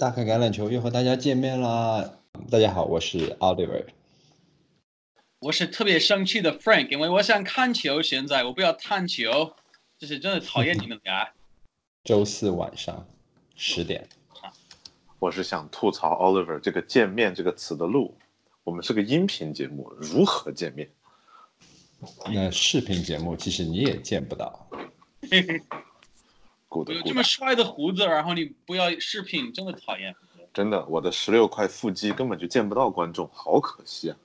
大凯橄榄球又和大家见面啦！大家好，我是 Oliver。我是特别生气的 Frank，因为我想看球，现在我不要看球，就是真的讨厌你们俩。周四晚上十点，我是想吐槽 Oliver 这个“见面”这个词的路。我们是个音频节目，如何见面？那视频节目其实你也见不到。有这么帅的胡子，然后你不要饰品，真的讨厌。真的，我的十六块腹肌根本就见不到观众，好可惜啊。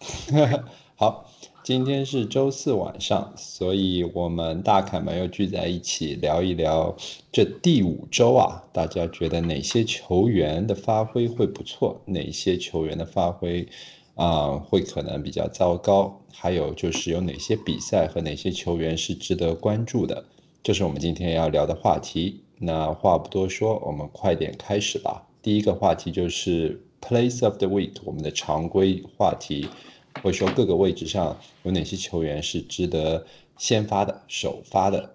好，今天是周四晚上，所以我们大凯们又聚在一起聊一聊这第五周啊，大家觉得哪些球员的发挥会不错，哪些球员的发挥啊会可能比较糟糕，还有就是有哪些比赛和哪些球员是值得关注的。这是我们今天要聊的话题。那话不多说，我们快点开始吧。第一个话题就是 Place of the Week，我们的常规话题，会说各个位置上有哪些球员是值得先发的、首发的。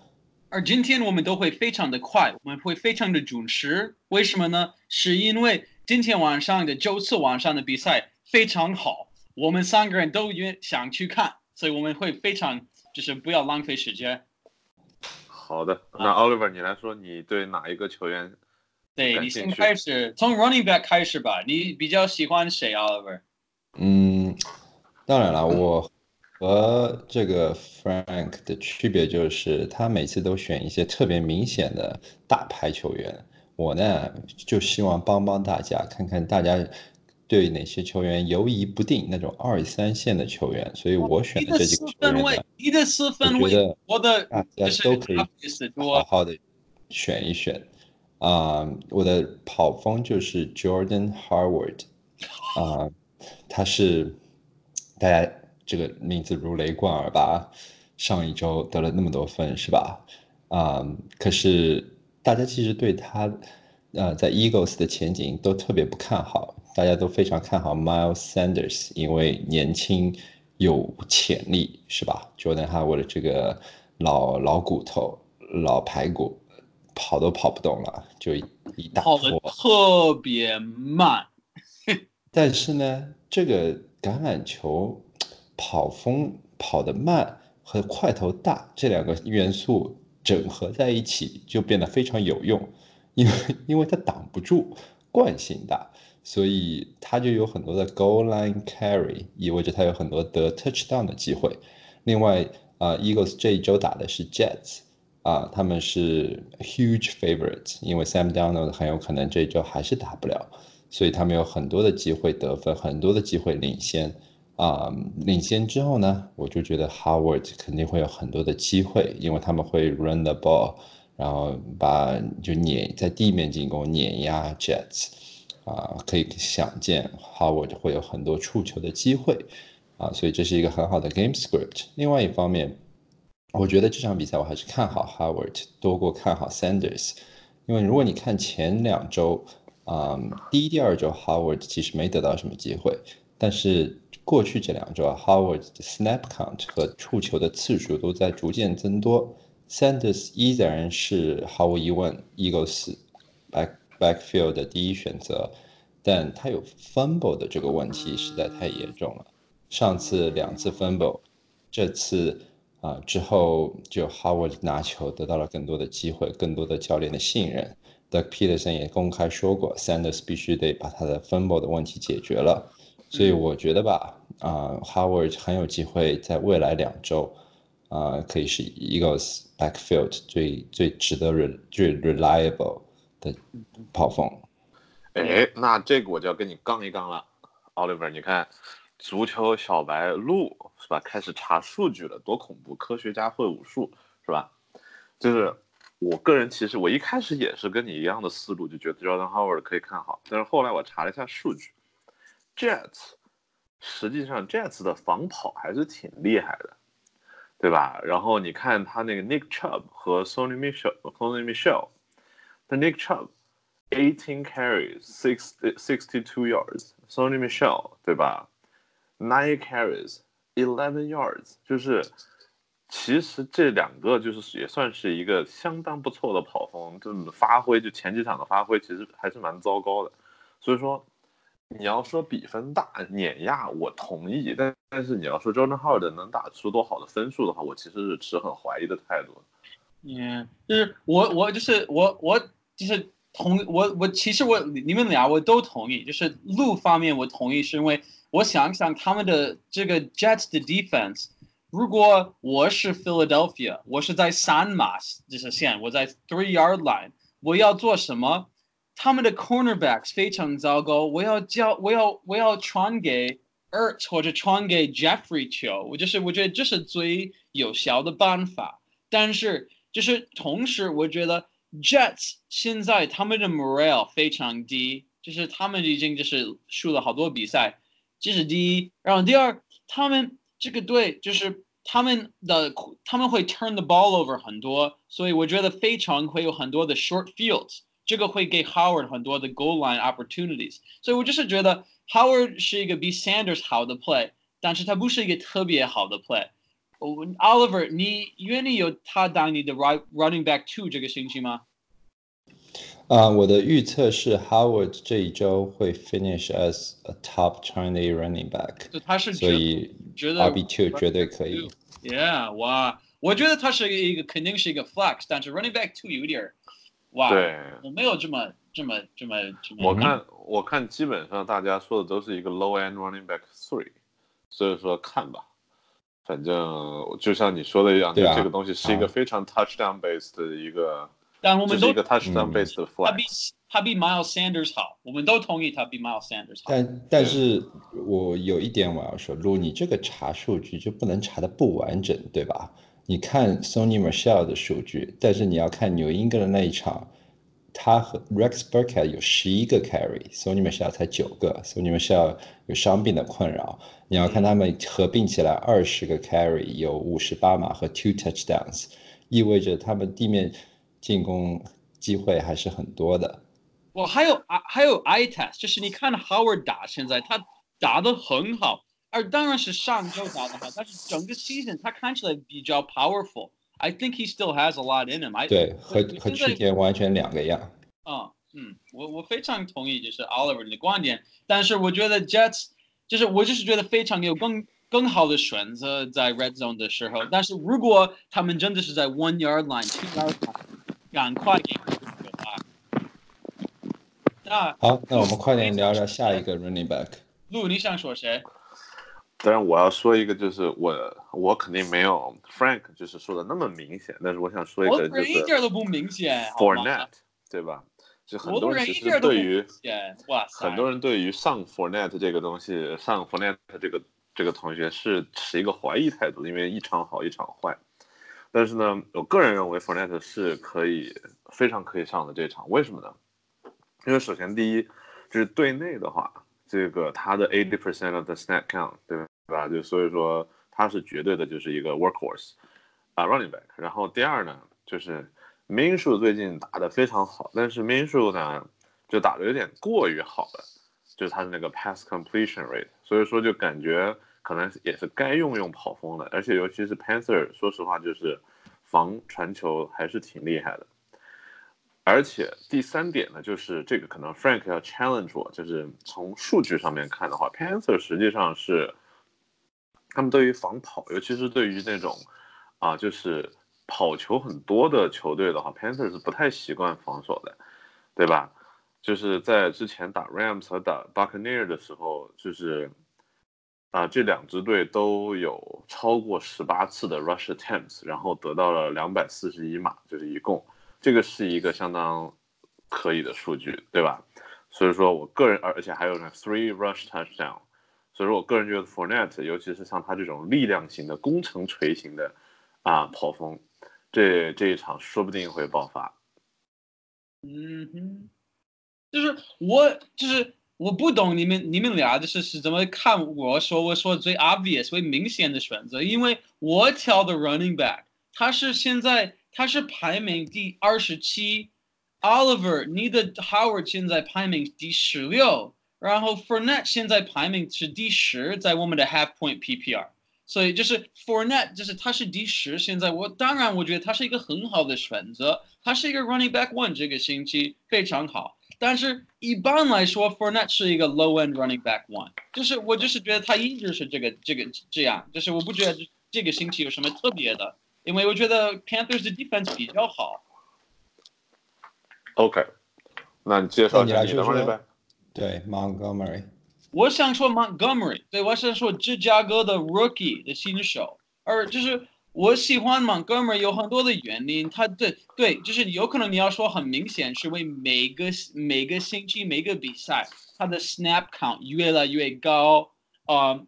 而今天我们都会非常的快，我们会非常的准时。为什么呢？是因为今天晚上的周四晚上的比赛非常好，我们三个人都约想去看，所以我们会非常就是不要浪费时间。好的，那 Oliver，你来说，你对哪一个球员？对你先开始，从 Running Back 开始吧。你比较喜欢谁，Oliver？嗯，当然了，我和这个 Frank 的区别就是，他每次都选一些特别明显的大牌球员，我呢就希望帮帮大家，看看大家。对哪些球员犹疑不定，那种二三线的球员，所以我选的这几个球员，我觉得我的大家都可以好好的选一选啊。我的跑锋就是 Jordan Howard 啊，他是大家这个名字如雷贯耳吧？上一周得了那么多分是吧？啊，可是大家其实对他呃在 Eagles 的前景都特别不看好。大家都非常看好 Miles Sanders，因为年轻有潜力，是吧？Jordan Howard 这个老老骨头、老排骨，跑都跑不动了，就一大跑的特别慢。但是呢，这个橄榄球跑风跑得慢和块头大这两个元素整合在一起，就变得非常有用，因为因为它挡不住，惯性大。所以他就有很多的 goal line carry，意味着他有很多得 touchdown 的机会。另外啊，Eagles 这一周打的是 Jets，啊，他们是 huge favorite，因为 Sam Darnold 很有可能这一周还是打不了，所以他们有很多的机会得分，很多的机会领先。啊，领先之后呢，我就觉得 Howard 肯定会有很多的机会，因为他们会 run the ball，然后把就碾在地面进攻碾压 Jets。啊，可以想见，Howard 会有很多触球的机会，啊，所以这是一个很好的 game script。另外一方面，我觉得这场比赛我还是看好 Howard 多过看好 Sanders，因为如果你看前两周，啊，第一、第二周 Howard 其实没得到什么机会，但是过去这两周啊，Howard 的 snap count 和触球的次数都在逐渐增多，Sanders 依然是毫无疑问 Eagles back。Backfield 的第一选择，但他有 fumble 的这个问题实在太严重了。上次两次 fumble，这次啊之后就 Howard 拿球得到了更多的机会，更多的教练的信任。Doug Peterson 也公开说过，Sanders 必须得把他的 fumble 的问题解决了。所以我觉得吧，啊 Howard 很有机会在未来两周啊可以是 Eagles backfield 最最值得 re 最 reliable。的跑锋，哎，那这个我就要跟你杠一杠了，Oliver，你看，足球小白鹿是吧？开始查数据了，多恐怖！科学家会武术是吧？就是我个人其实我一开始也是跟你一样的思路，就觉得 Jordan Howard 可以看好，但是后来我查了一下数据，Jets 实际上 Jets 的防跑还是挺厉害的，对吧？然后你看他那个 Nick Chubb 和 Sony Michelle，Sony Michelle。Nick Chubb, eighteen carries, six sixty-two yards. Sony Michel，对吧？Nine carries, eleven yards，就是其实这两个就是也算是一个相当不错的跑锋，这发挥就前几场的发挥其实还是蛮糟糕的。所以说，你要说比分大碾压，我同意。但但是你要说 Jordan Hard 能打出多好的分数的话，我其实是持很怀疑的态度。嗯，就是我我就是我我就是同我我其实我你们俩我都同意，就是路方面我同意，是因为我想想他们的这个 Jets 的 defense，如果我是 Philadelphia，我是在三码就是线，我在 three yard line，我要做什么？他们的 cornerbacks 非常糟糕，我要叫我要我要传给 ert 或者传给 Jeffrey 球，我就是我觉得这是最有效的办法，但是。就是同时，我觉得 Jets 现在他们的 morale 非常低，就是他们已经就是输了好多比赛，这是第一。然后第二，他们这个队就是他们的他们会 turn the ball over 很多，所以我觉得非常会有很多的 short fields，这个会给 Howard 很多的 goal line opportunities。所以我就是觉得 Howard 是一个比 Sanders 好的 play，但是他不是一个特别好的 play。Oliver，你愿意有他当你的 running back two 这个星期吗？啊，我的预测是 Howard 这一周会 finish as a top Chinese running back，他是所以觉得 RB two 绝对可以。 Yeah，哇，我觉得他是一个肯定是一个 flex，但是 running back two 有点，哇，对，我没有这么这么这么这么。我看我看基本上大家说的都是一个 low end running back three，所以说看吧。 反正就像你说的一样，对啊这个东西是一个非常 touchdown based 的一个，但我们都这是一个 touchdown 嗯 based 的他比。他比 Miles Sanders 好，我们都同意他比 Miles Sanders 好。但但是我有一点我要说，如果你这个查数据就不能查的不完整，对吧？你看 Sony Michelle 的数据，但是你要看纽英格的那一场，他和 Rex Burkhead 有十一个 carry，Sony Michel 才九个，Sony Michel 有伤病的困扰。你要看他们合并起来二十个 carry，有五十八码和 two touchdowns，意味着他们地面进攻机会还是很多的。我还有啊还有 eye test，就是你看 Howard 打，现在他打得很好，而当然是上周打得好，但是整个 season 他看起来比较 powerful。I think he still has a lot in him. I 对，和和现在去年完全两个样。啊，嗯，我我非常同意，就是 Oliver 你的观点，但是我觉得 Jets 就是我就是觉得非常有更更好的选择在 Red Zone 的时候，但是如果他们真的是在 one yard line、two yard line，赶快给啊！那好，那我们快点聊聊下一个 running back。路你想说谁？当然，我要说一个，就是我我肯定没有 Frank 就是说的那么明显，但是我想说一个，就是一点都不明显，Fournette，对吧？就很多人其实对于，哇塞！很多人对于上 Fournette 这个东西，上 Fournette 这个这个同学是持一个怀疑态度，因为一场好一场坏。但是呢，我个人认为 Fournette 是可以非常可以上的这场，为什么呢？因为首先第一就是队内的话，这个他的 eighty percent of the snap count，对吧？对吧就所以说他是绝对的就是一个 workhorse 啊 running back。然后第二呢，就是民数最近打得非常好，但是民数呢就打得有点过于好了，就是他的那个 pass completion rate，所以说就感觉可能也是该用用跑锋的，而且尤其是 Panther，说实话就是防传球还是挺厉害的。而且第三点呢，就是这个可能 Frank 要 challenge 我，就是从数据上面看的话，Panther 实际上是他们对于防跑，尤其是对于那种啊，就是跑球很多的球队的话，Panther 是不太习惯防守的，对吧？就是在之前打 Rams 和打 Buccaneer 的时候，就是啊，这两支队都有超过十八次的 rush attempts，然后得到了两百四十一码，就是一共，这个是一个相当可以的数据，对吧？所以说我个人，而而且还有呢 three rush touchdown，所以说我个人觉得 f o r n e t 尤其是像他这种力量型的攻城锤型的啊跑锋，这这一场说不定会爆发。嗯哼，就是我就是我不懂你们你们俩就是是怎么看我说我说最 obvious 最明显的选择，因为我挑的 running back 他是现在他是排名第二十七，Oliver 你的 Howard 现在排名第十六，然后 Fournette 现在排名是第十，在我们的 half point PPR，所以就是 Fournette，就是他是第十，现在我当然我觉得他是一个很好的选择，他是一个 running back one，这个星期非常好。但是一般来说，Fournette 是一个 low end running back one，就是我就是觉得他一直是这个这个这样，就是我不觉得这个星期有什么特别的，因为我觉得 Panthers 的 defense 比较好。OK，那你介绍那你来一下你的 running back。对 Montgomery，我想说 Montgomery，对我想说芝加哥的 rookie 的新手，而就是我喜欢 Montgomery 有很多的原因，他对对，就是有可能你要说很明显是为每个每个星期每个比赛他的 snap count 越来越高啊、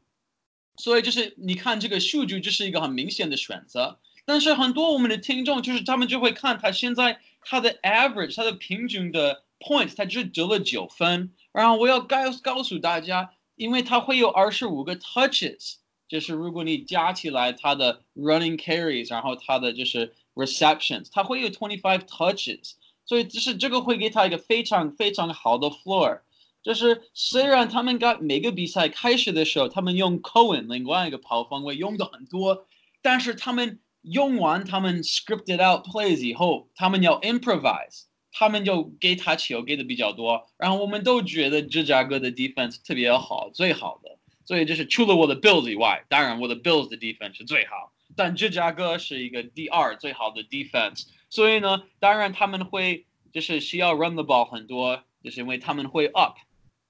所以就是你看这个数据，这是一个很明显的选择。但是很多我们的听众就是他们就会看他现在他的 average，他的平均的 points，他只得了九分。然后我要告告诉大家，因为他会有二十五个 touches，就是如果你加起来他的 running carries，然后他的就是 receptions，他会有 twenty five touches，所以就是这个会给他一个非常非常好的 floor。就是虽然他们刚每个比赛开始的时候，他们用 Cohen 另外一个跑方位用的很多，但是他们用完他们 scripted out plays 以后，他们要 improvise，他们就给他球给的比较多，然后我们都觉得芝加哥的 defense 特别好，最好的，所以就是除了我的 Bills 以外，当然我的 Bills 的 defense 是最好，但芝加哥是一个第二最好的 defense，所以呢，当然他们会就是需要 run the ball 很多，就是因为他们会 up，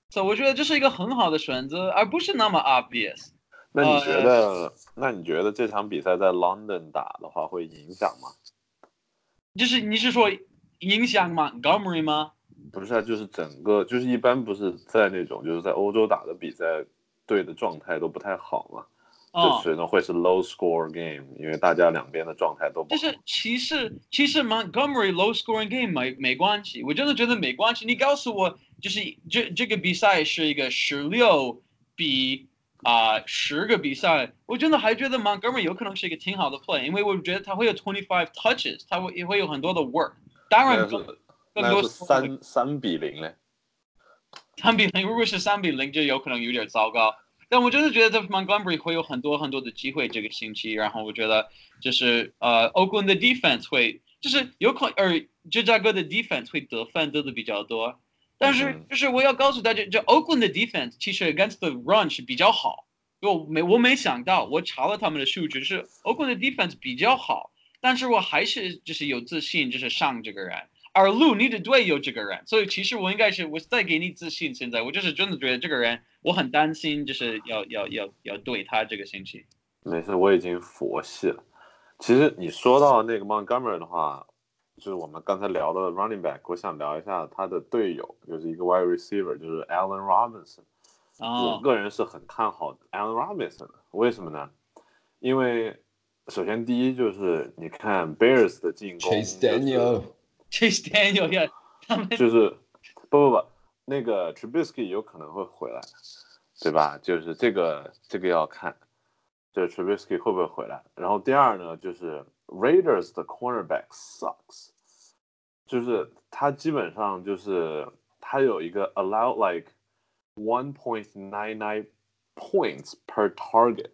所以我觉得这是一个很好的选择，而不是那么 obvious。那你觉呃得，那你觉得这场比赛在 London 打的话会影响吗？就是你是说影响 Montgomery 吗？不是啊，就是整个，就是一般不是在那种就是在欧洲打的比赛，队的状态都不太好嘛，哦就，是呢会是 low score game，因为大家两边的状态都不好。就是其实其实 Montgomery low scoring game 没没关系，我真的觉得没关系。你告诉我，就是这这个比赛是一个十六比啊十、个比赛，我真的还觉得 Montgomery 有可能是一个挺好的 play，因为我觉得他会有 twenty five touches，他会也会有很多的 work。当然更多三三比零嘞，三比零，如果是三比零，就有可能有点糟糕。但我真的觉得 Montgomery 会有很多很多的机会这个星期，然后我觉得就是呃，Oakland 的 defense 会就是有可呃芝加哥的 defense 会得分得的比较多，但是嗯就是我要告诉大家，这 Oakland 的 defense 其实 against the run 是比较好，我没我没想到，我查了他们的数据，是 Oakland 的 defense 比较好，但是我还是就是有自信，就是上这个人。而路你的队有这个人，所以其实我应该是我在给你自信。现在我就是真的觉得这个人，我很担心，就是要要要要对他这个星期。没事，我已经佛系了。其实你说到那个 Montgomery 的话，就是我们刚才聊的 running back，我想聊一下他的队友，就是一个 wide receiver，就是 Allen Robinson。我哦，个人是很看好 Allen Robinson 的，为什么呢？因为首先第一就是你看 Bears 的进攻，Chase Daniel，Chase Daniel 要他们就是不不不，那个 Trubisky 有可能会回来，对吧？就是这个这个要看，就是 Trubisky 会不会回来。然后第二呢，就是 Raiders 的 cornerback sucks，就是他基本上就是他有一个 allow like one point nine nine points per target，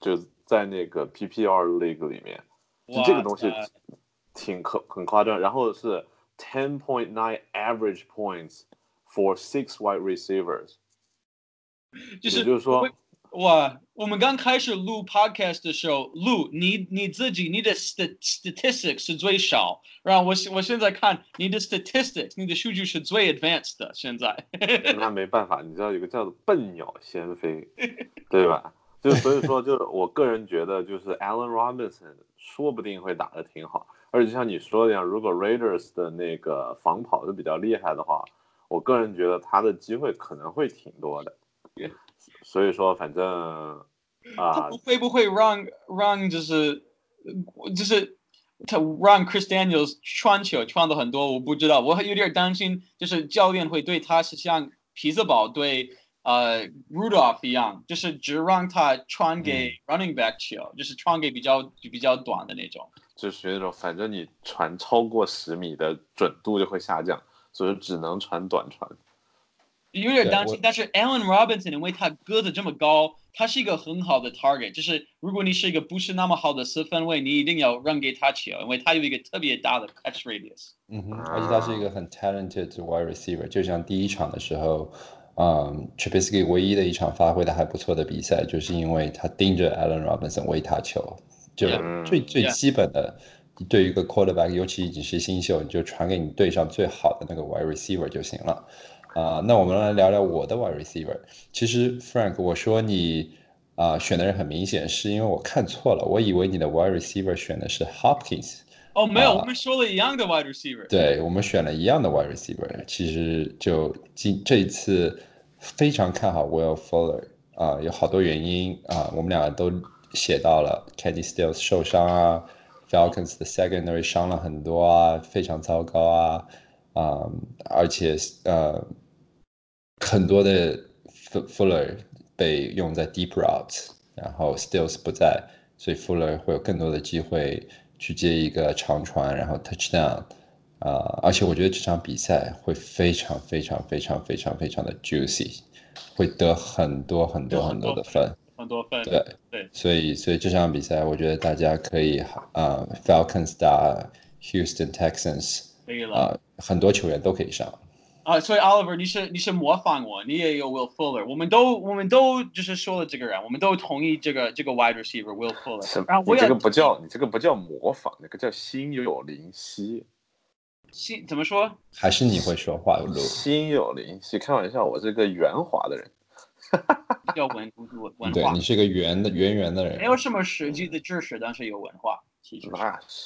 就在那个 PPR league 里面。就这个东西挺可很夸张，然后是 ten point nine average points for six wide receivers，就是就是说我哇，我们刚开始录 podcast 的时候，录你你自己你的 st statistics 是最少，然后我我现在看你的 statistics，你的数据是最 advanced 的，现在。那没办法，你知道有个叫做笨鸟先飞，对吧？就所以说，就是我个人觉得，就是 Allen Robinson 说不定会打得挺好，而且像你说的一样，如果 Raiders 的那个防跑的比较厉害的话，我个人觉得他的机会可能会挺多的。所以说，反正啊、他会不会让让就是呃就是他让 Chris Daniels 传球传的很多？我不知道，我有点担心，就是教练会对他是像匹兹堡对呃 Rudolph 一样，就是只让他传给 running back 球，就是传给比较比较短的那种。就是那种反正你传超过十米的准度就会下降，所以只能传短传。有点担心。但是 Allen Robinson 因为他个子这么高，他是一个很好的 target。就是如果你是一个不是那么好的四分卫，你一定要让给他球，因为他有一个特别大的 catch radius。嗯哼，而且他是一个很 talented wide receiver，就像第一场的时候，嗯 t r i b i s k y 唯一的一场发挥的还不错的比赛，就是因为他盯着 Allen Robinson 喂他球，就.最最基本的，对于一个 quarterback，尤其你是新秀，你就传给你队上最好的那个 wide receiver 就行了。啊、那我们来聊聊我的 wide receiver。其实 Frank，我说你啊、选的人很明显，是因为我看错了，我以为你的 wide receiver 选的是 Hopkins。哦，没有，啊我们说了一样的 wide receiver。对，我们选了一样的 wide receiver，其实就今这一次非常看好 Will Fuller 啊、有好多原因啊、我们俩都写到了 Kenny Stills 受伤啊，Falcons 的 secondary 伤了很多啊，非常糟糕啊，啊、而且呃很多的 Fuller 被用在 deep routes，然后 Stills 不在，所以 Fuller 会有更多的机会去接一个长传，然后 touchdown。啊、而且我觉得这场比赛会非常非常非常非常非常的 juicy，会得很多很多很多的分。很多分。对对所以所以这场比赛，我觉得大家可以啊、Falcons 打 Houston Texans 可以了。啊、很多球员都可以上。啊，所以 Oliver，你是你是模仿我，你也有 Will Fuller，我们都我们都就是说了这个人，我们都同意这个这个 wide receiver Will Fuller。么然后我你这个不叫你这个不叫模仿，那个叫心有灵犀。心怎么说？还是你会说话，路？心有灵犀，开玩笑，我是个圆滑的人。要文文文对化你，是个圆的圆圆的人没。有什么实际的知识，但是有文化。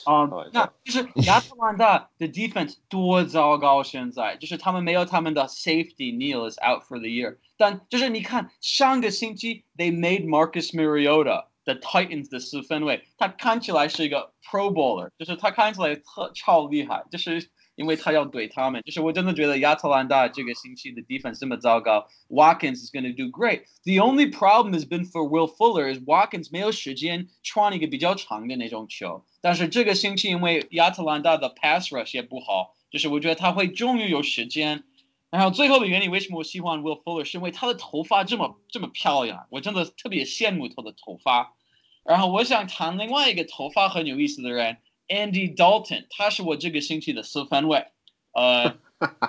啊、那笑，就是亚特兰大 的 defense 多糟糕，现在就是他们没有他们的 safety Neil is out for the year，但就是你看上个星期 they made Marcus Mariota the Titans 的四分卫，他看起来是一个 Pro Bowler，就是他看起来特超厉害，就是因为他要怼他们，就是我真的觉得亚特兰大这个星期的 defense 这么糟糕，Watkins is going to do great。The only problem has been for Will Fuller is Watkins 没有时间传一个比较长的那种球，但是这个星期因为亚特兰大的 pass rush 也不好，就是我觉得他会终于有时间。然后最后的原因，为什么我喜欢 Will Fuller，是因为他的头发这么这么漂亮，我真的特别羡慕他的头发。然后我想谈另外一个头发很有意思的人，Andy Dalton，他是我这个星期的四分位。呃，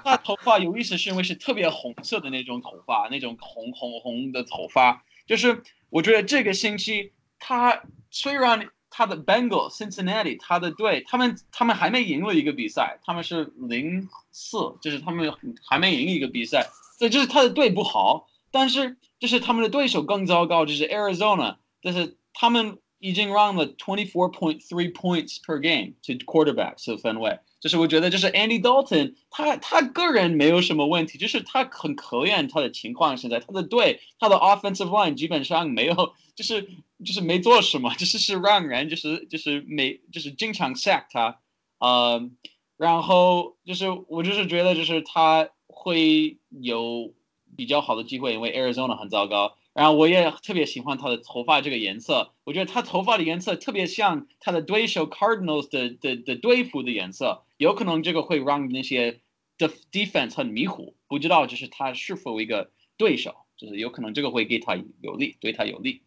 他头发有意思，是因为是特别红色的那种头发，那种红红红的头发。就是我觉得这个星期他虽然他的 Bengal Cincinnati 他的队，他们他们还没赢了一个比赛，他们是零四，就是他们还没赢一个比赛，所以就是他的队不好，但是就是他们的对手更糟糕，就是 Arizona，就是他们已经让了 twenty four point three points per game to quarterbacks 的分位。就是我觉得，就是 Andy Dalton，他他个人没有什么问题，就是他很可怜他的情况。现在他的队，他的 offensive line 基本上没有，就是就是没做什么，就是是让人就是就是没就是经常 sack 他，呃，然后就是我就是觉得就是他会有比较好的机会，因为 Arizona 很糟糕。然后我也特别喜欢他的头发这个颜色，我觉得他头发的颜色特别像他的对手 Cardinals 的的的队服的颜色，有可能这个会让那些的 defense 很迷糊，不知道就是他是否一个对手，就是有可能这个会给他有利，对他有利。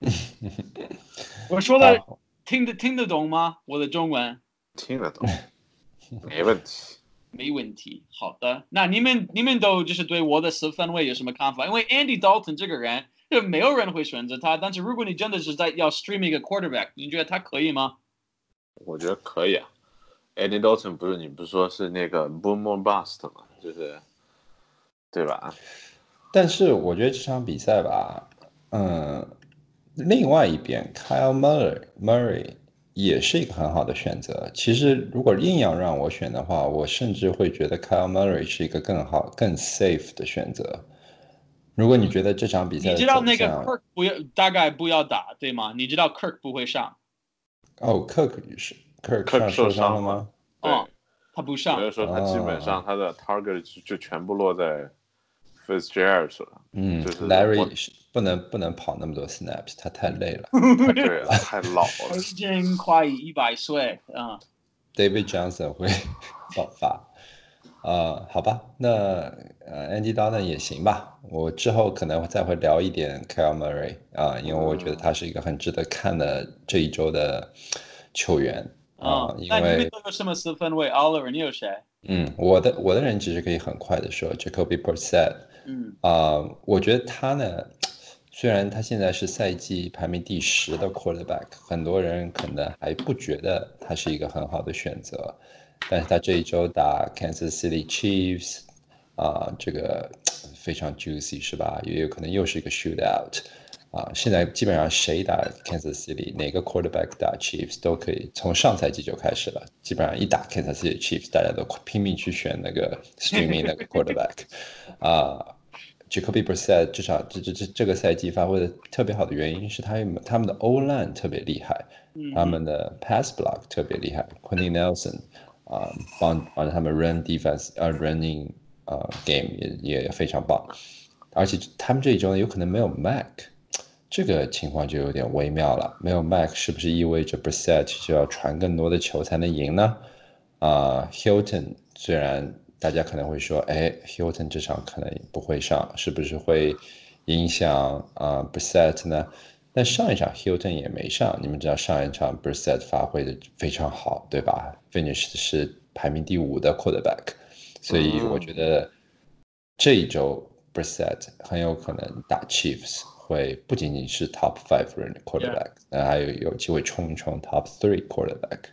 我说的听得听得懂吗？我的中文听得懂，没问题。没问题。好的，那你们你们都就是对我的四分位有什么看法？因为 Andy Dalton 这个人，就没有人会选择他。但是如果你真的是在要 stream 一个 quarterback，你觉得他可以吗？我觉得可以啊。Andy Dalton 不是你不是说是那个 boom or bust 吗？就是，对吧？但是我觉得这场比赛吧，嗯，另外一边 Kyle Murray Murray 也是一个很好的选择。其实如果硬要让我选的话，我甚至会觉得 Kyle Murray 是一个更好、更 safe 的选择。如果你觉得这场比赛你知道那个 Kirk 不要大概不要打对吗？你知道 Kirk 不会上，哦，Kirk 是 Kirk 受受伤了伤了吗？对，哦他不上所以。说他基本上他的 target 就就全部落在 Fitzgerald 手上。嗯就是，Larry 是不能不能跑那么多 snaps，他太累了。对了，太老了他已。经快一百岁啊、David Johnson 会 爆发。呃，好吧，那呃，Andy Dalton 也行吧。我之后可能再会聊一点 Kyle Murray 啊、因为我觉得他是一个很值得看的这一周的球员啊、啊，因那你们为都有什么四分位？Oliver，你有谁？嗯，我的我的人其实可以很快的说 Jacoby Brissett 嗯啊、我觉得他呢，虽然他现在是赛季排名第十的 quarterback，很多人可能还不觉得他是一个很好的选择，但是他这一周打 Kansas City Chiefs 啊、这个非常 juicy 是吧？也有可能又是一个 shootout 啊、现在基本上谁打 Kansas City，哪个 quarterback 打 Chiefs 都可以，从上赛季就开始了，基本上一打 Kansas City Chiefs，大家都拼命去选那个 streaming 那个 quarterback 啊、Jacoby Brissett 至少这这这这个赛季发挥的特别好的原因是他们他们的 O line 特别厉害，嗯他们的 pass block 特别厉害，Quentin Nelson 啊、帮帮他们 run defense 呃 running 呃 game 也也非常棒，而且他们这一周呢有可能没有 Mac，这个情况就有点微妙了。没有 Mac 是不是意味着 Brissett 就要传更多的球才能赢呢？啊、h i l t o n 虽然大家可能会说，哎，Hilton 这场可能不会上，是不是会影响啊、Brissett 呢？但上一场 Hilton 也没上，你们知道上一场 Brissett 发挥的非常好，对吧？Finish 是排名第五的 quarterback，所以我觉得这一周 Brissett 很有可能打 Chiefs 会不仅仅是 top five 人的 quarterback，那还有有机会冲一冲 top three quarterback。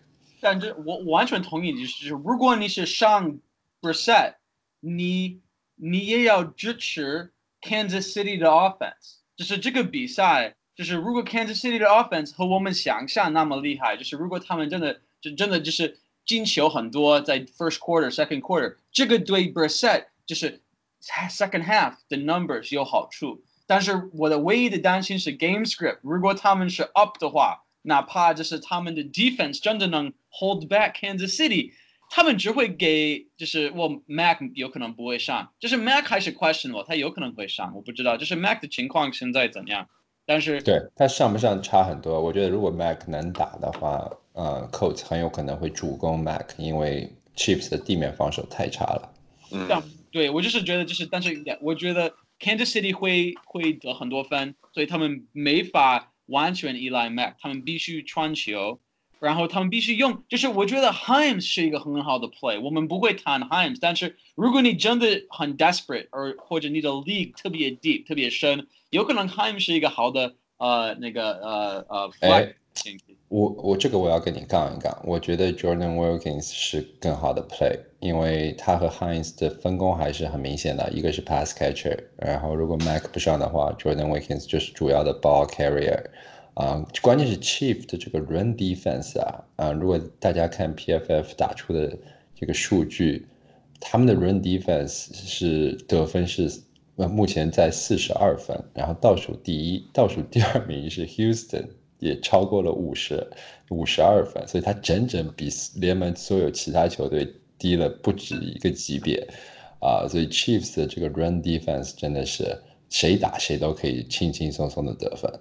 但这我我完全同意，就是如果你是上 Brissett，你你也要支持 Kansas City 的 offense，就是这个比赛，就是如果 Kansas City 的 offense 和我们想象那么厉害，就是如果他们真的就真的就是进球很多，在 first quarter、second quarter，这个对 Brissett 就是 second half 的 numbers 有好处。但是我的唯一的担心是 game script，如果他们是 up 的话，哪怕就是他们的 defense 真的能 hold back Kansas City，他们只会给就是我 Mac 有可能不会上，就是 Mac 还是 questionable，他有可能会上，我不知道，就是 Mac 的情况现在怎样。但是对他上不上差很多。我觉得如果 Mac 能打的话，呃，Coach 很有可能会主攻 Mac，因为 Chiefs 的地面防守太差了。嗯对我就是觉得就是，但是我觉得 Kansas City 会会得很多分，所以他们没法完全依赖 Mac，他们必须传球，然后他们必须用，就是我觉得 Himes 是一个很好的 play，我们不会谈 Himes，但是如果你真的很 desperate，而或者你的 league 特别 deep 特别深，有可能 Himes 是一个好的呃那个呃呃 flag 哎。我我这个我要跟你杠一杠，我觉得 Jordan Wilkins 是更好的 play，因为他和 Hines 的分工还是很明显的，一个是 pass catcher，然后如果 Mac 不上的话，Jordan Wilkins 就是主要的 ball carrier，啊、关键是 Chief 的这个 run defense 啊，啊、如果大家看 PFF 打出的这个数据，他们的 run defense 是得分是目前在四十二分，然后倒数第一、倒数第二名是 Houston，也超过了五十五十二分，所以他整整比联盟所有其他球队低了不止一个级别啊，所以 Chiefs 的这个 run defense 真的是谁打谁都可以轻轻松松的得分。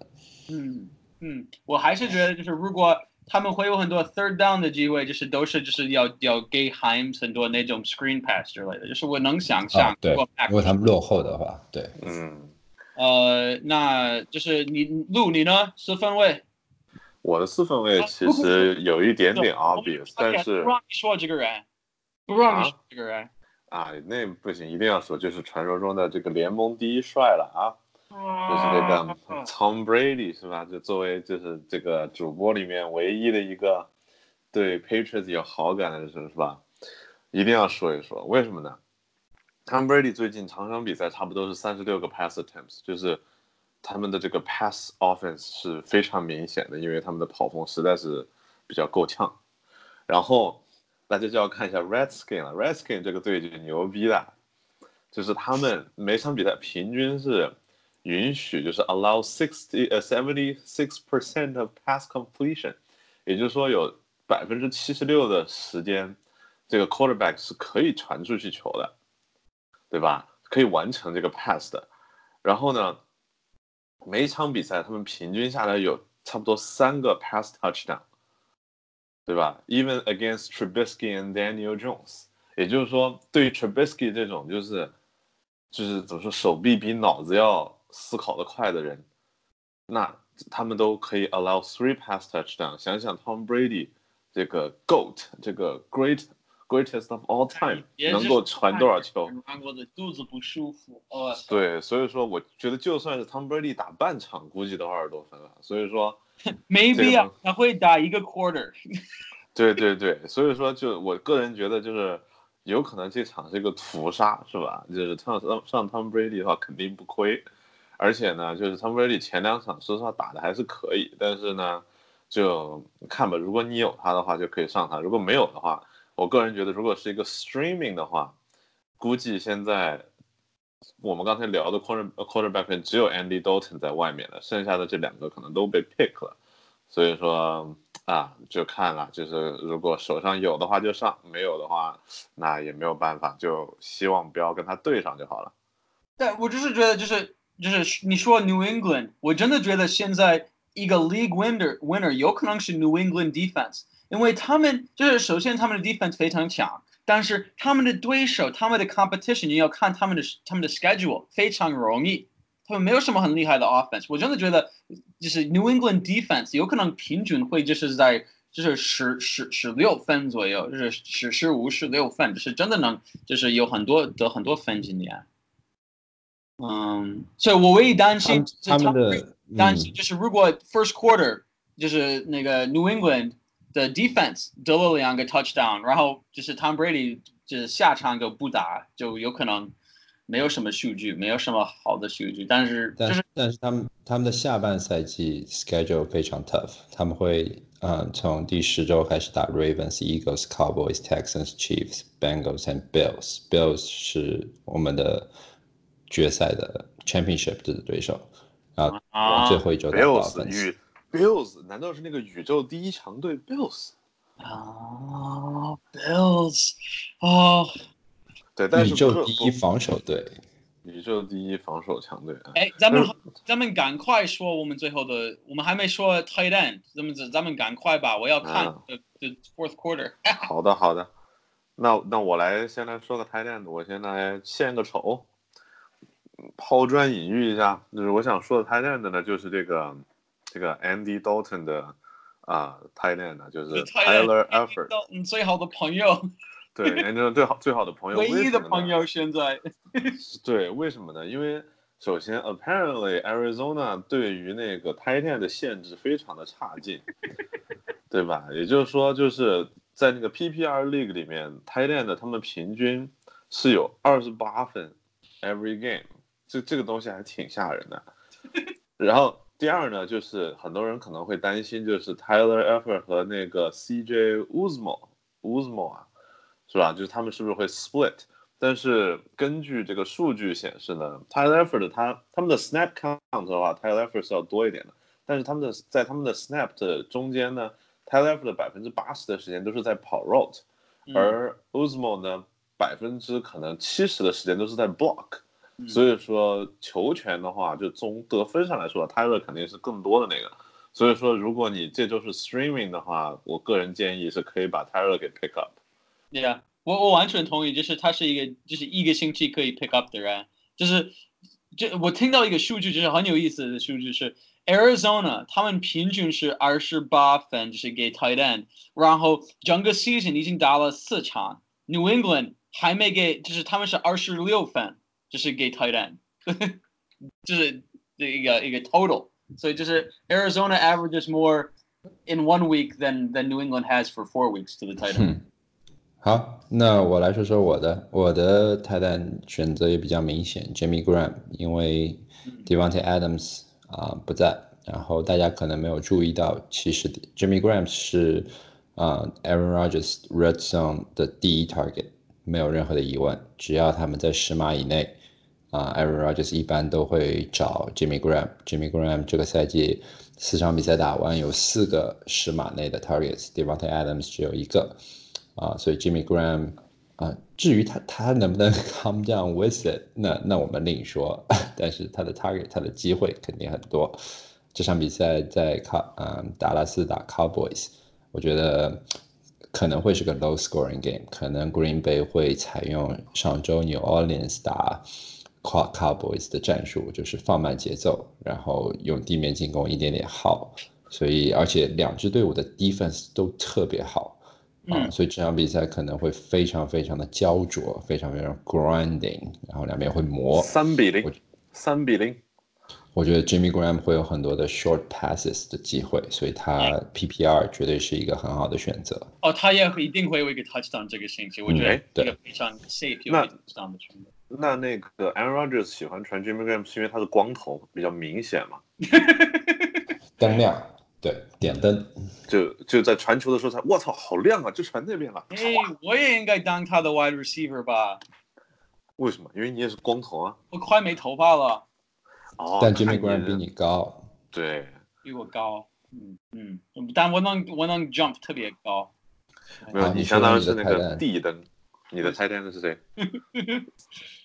嗯嗯，我还是觉得就是如果他们会有很多 third down 的机会，就是都是就是要要给 Himes 很多那种 screen pass 之类的，就是我能想象啊，，对如果，他们落后的话，对。嗯，呃，那就是你路你呢？四分位我的四分位其实有一点点 obvious，但是不让你说这个人，不让你说这个人。啊，那不行，一定要说，就是传说中的这个联盟第一帅了啊，就是这个 Tom Brady 是吧？就作为就是这个主播里面唯一的一个对 Patriots 有好感的人是吧？一定要说一说，为什么呢？Tom Brady 最近场场比赛差不多是三十六个 pass attempts，就是他们的这个 pass offense 是非常明显的，因为他们的跑锋实在是比较够呛。然后大家就要看一下 Redskin 了，Redskin 这个队就牛逼了，就是他们每场比赛平均是允许就是 allow sixty 呃 seventy six percent of pass completion，也就是说有百分之七十六的时间，这个 quarterback 是可以传出去球的，对吧？可以完成这个 pass 的。然后呢，每一场比赛他们平均下来有差不多三个 pass touchdown，对吧？Even against Trubisky and Daniel Jones，也就是说，对于 Trubisky 这种就是就是怎么说手臂比脑子要思考的快的人，那他们都可以 allow three pass touchdown。想想 Tom Brady 这个 goat 这个 great greatest of all time 能够传多少球？肚子不舒服。哦，对，所以说我觉得就算是 Tom Brady 打半场，估计都二十多分了。所以说没必要，他会打一个 quarter。对对对，所以说就我个人觉得就是有可能这场是一个屠杀，是吧？就是上上上 Tom Brady 的话肯定不亏，而且呢，就是 Tom Brady 前两场说实话打的还是可以，但是呢，就看吧。如果你有他的话，就可以上他；如果没有的话，我个人觉得，如果是一个 streaming 的话，估计现在我们刚才聊的 quarter quarterback 只有 Andy Dalton 在外面了，剩下的这两个可能都被 pick 了，所以说。啊，就看了，就是如果手上有的话就上，没有的话那也没有办法，就希望不要跟他对上就好了。对，我就是觉得，就是就是你说 New England，我真的觉得现在一个 League winner winner 有可能是 New England defense，因为他们就是首先他们的 defense 非常强，但是他们的对手他们的 competition 你要看他们的他们的 schedule 非常容易。他们没有什么很厉害的 offense，我真的觉得就是 New England defense 有可能平均会就是在就是十十十六分左右，就是十十五十六分，就是真的能就是有很多得很多分今年。嗯，所以我唯一担心他们的担心就是如果 first quarter 就是那个 New England 的 defense 得了两个 touchdown，然后就是 Tom Brady 就是下场就不打，就有可能。没有什么数据，没有什么好的数据，但是就是但是他们他们的下半赛季 schedule 非常 tough，他们会嗯从第十周开始打 Ravens、Eagles、Cowboys、Texans、Chiefs、Bengals and Bills。Bills 是我们的决赛的 championship 的对手，然后最后一周打 Bills 与 Bills 难道是那个宇宙第一强队 Bills 啊 Bills 啊。对，宇宙第一防守队，宇宙第一防守强队。哎，咱们咱们赶快说我们最后的，我们还没说 tight end，咱们咱们赶快吧，我要看 the fourth quarter。好的好的，那那我来先来说个 tight end，我先来献个丑，抛砖引玉一下，就是我想说的 tight end 呢，就是这个这个 Andy Dalton 的啊 tight end，就是 Tyler Effort，最好的朋友。对，研究最好最好的朋友，唯一的朋友现在。对，为什么呢？因为首先，apparently Arizona 对于那个 tight end 的限制非常的差劲，对吧？也就是说，就是在那个 PPR League 里面，tight end 他们平均是有二十八分 every game，这这个东西还挺吓人的。然后第二呢，就是很多人可能会担心，就是 Tyler Effort 和那个 CJ Uzmo，Uzmo 啊。是吧？就是他们是不是会 split？但是根据这个数据显示呢，Tyler Effort 他他们的 snap count 的话，Tyler Effort 是要多一点的。但是他们的在他们的 snap 的中间呢，Tyler Effort 的百分之八十的时间都是在跑 route，而 Uzmo 呢，百分之可能七十的时间都是在 block。所以说球权的话，就从得分上来说，Tyler 肯定是更多的那个。所以说，如果你这周是 streaming 的话，我个人建议是可以把 Tyler 给 pick up。Yeah，我我完全同意，就是他是一个就是一个星期可以 pick up 的人，就是这我听到一个数据，就是很有意思的数据是 Arizona 他们平均是二十八分，就是给 tight end，然后整个 season 已经打了四场，New England 还没给，就是他们是二十六分，就是给 tight end，就是这一个一个 total，所以就是 Arizona averages more in one week than than New England has for four weeks to the tight end。好，那我来说说我的，我的泰坦选择也比较明显，Jimmy Graham，因为 Devonte Adams 啊不在，然后大家可能没有注意到，其实 Jimmy Graham 是啊 Aaron Rodgers Red Zone 的第一 target，没有任何的疑问，只要他们在十码以内， 啊 Aaron Rodgers 一般都会找 Jimmy Graham，Jimmy Graham 这个赛季四场比赛打完有四个十码内的 targets，Devonte Adams 只有一个。啊，所以 Jimmy Graham 啊，至于他他能不能 come down with it，那那我们另说。但是他的 target，他的机会肯定很多。这场比赛在卡嗯达拉斯打 Cowboys，我觉得可能会是个 low scoring game，可能 Green Bay 会采用上周 New Orleans 打 Cowboys 的战术，就是放慢节奏，然后用地面进攻一点点耗。所以，而且两支队伍的 defense 都特别好啊，所以这场比赛可能会非常非常的焦灼，非常非常 grinding，然后两边会磨。三比零，三比零。我觉得 Jimmy Graham 会有很多的 short passes 的机会，所以他 PPR 绝对是一个很好的选择。哦，他也一定会有一个 touchdown 这个星期，我觉得这个非常 safe 有 touchdown 的选择。那那个 Aaron Rodgers 喜欢传 Jimmy Graham 是因为他的光头比较明显嘛？灯亮，对，点灯，就就在传球的时候才，我操，好亮啊，就传那边了。哎，我也应该当他的 wide receiver 吧？为什么？因为你也是光头啊。我快没头发了。哦但 Jimmy Graham 比你高，对，比我高，嗯嗯，但我能我能 jump 特别高。没有，你相当于是那个地灯，你的 tight end 是谁？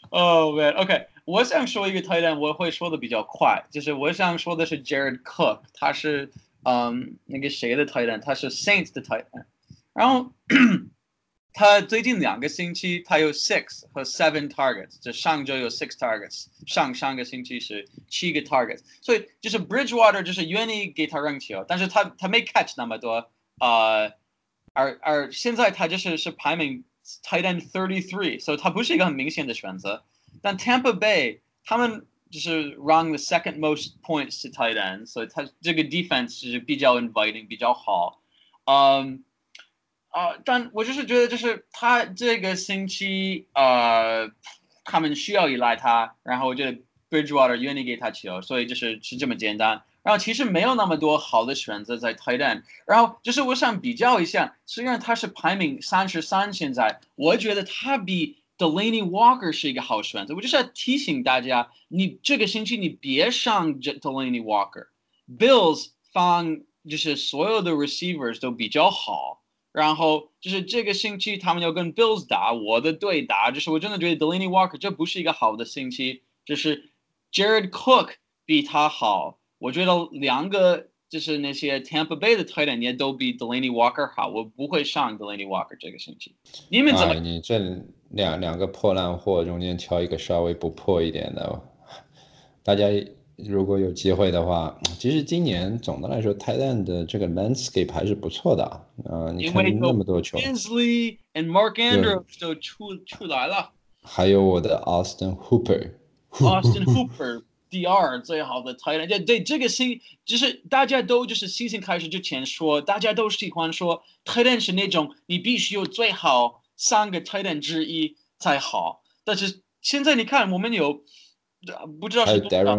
哦，OK，我想说一个 tight end，我会说的比较快，就是我想说的是 Jared Cook，他是嗯那个谁的 tight end，他是 Saints 的 tight end，然后。他最近两个星期，他有 six 和 seven targets，就上周有 six targets，上上个星期是七个 targets，所以就是 Bridgewater 就是愿意给他扔球，但是他他没 catch 那么多，呃，而而现在他就是是排名 tight end thirty three，所以他不是一个很明显的选择。但 Tampa Bay 他们就是 run the second most points to tight end，所以他这个 defense 是比较 inviting，比较好，嗯。啊，但我就是觉得，就是他这个星期，呃，他们需要依赖他，然后我觉得 Bridgewater 愿意给他球，所以就是是这么简单。 然后其实没有那么多好的选择在泰坦。然后就是我想比较一下，虽然他是排名三十三，现在我觉得他比 Delaney Walker 是一个好选择。我就是要提醒大家，你这个星期你别上 Delaney Walker。Bills 放就是所有的 receivers 都比较好。然后就是这个星期他们要跟 Bills 打，我的队打，就是我真的觉得 Delaney Walker 这不是一个好的星期，就是 Jared Cook 比他好，我觉得两个就是那些 Tampa Bay 的 tight end 也都比 Delaney Walker 好，我不会上 Delaney Walker 这个星期。你们怎么？你这两两个破烂货中间挑一个稍微不破一点的，大家。如果有机会的话，其实今年总的来说，泰坦的这个 landscape 还是不错的啊。你看那么多球，Hensley and Mark Andrews 都出出来了，还有我的 Austin Hooper，Austin Hooper 第二最好的泰坦。对对，这个新就是大家都就是新星开始之前说，大家都喜欢说泰坦是那种你必须有最好三个泰坦之一才好。但是现在你看，我们有。不知道是多少，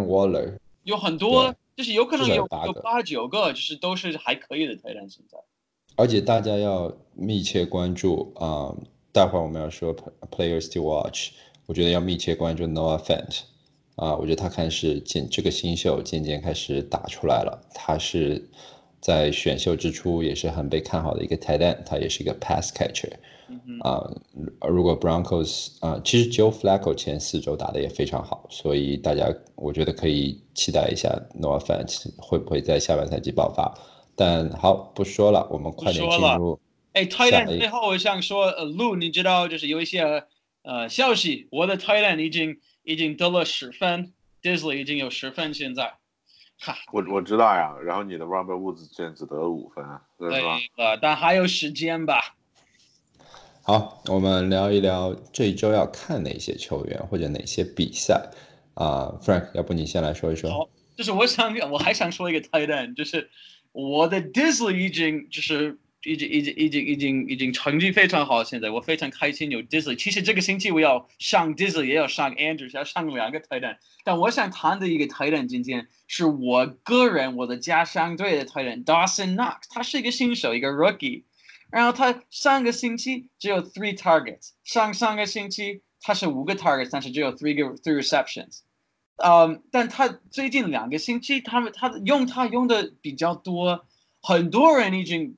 有很多，就是有可能有有八九个，就是都是还可以的泰坦现在。而且大家要密切关注啊，待会儿我们要说 players to watch，我觉得要密切关注 Noah Fant 啊，我觉得他开始渐这个新秀渐渐开始打出来了，他是在选秀之初也是很被看好的一个泰坦，他也是一个 pass catcher。啊，如果 Broncos 啊，其实 Joe Flacco 前四周打的也非常好，所以大家我觉得可以期待一下 Noah Fant 会不会在下半赛季爆发。但好，不说了，我们快点进入。哎，Titan，最后我想说，呃，Lu，你知道就是有一些呃消息，我的 Titan 已经已经得了十分，Disley 已经有十分现在。哈，我我知道呀，然后你的 Robert Woods 现在只得了五分，对吧？呃，但还有时间吧。好，我们聊一聊这一周要看哪些球员或者哪些比赛啊，Frank，要不你先来说一说。好，就是我想，我还想说一个 tight end，就是我的 Disley 已经就是已经已经已经已经已经成绩非常好，现在我非常开心有 Disley。其实这个星期我要上 Disley，也要上 Andrews，要上两个泰坦。但我想谈的一个泰坦今天是我个人我的家乡队的泰坦 Dawson Knox，他是一个新手，一个 rookie。然后他上个星期只有 three targets，上上个星期他是五个 targets，但是只有 three 个 three receptions。嗯，但他最近两个星期，他们他用他用的比较多，很多人已经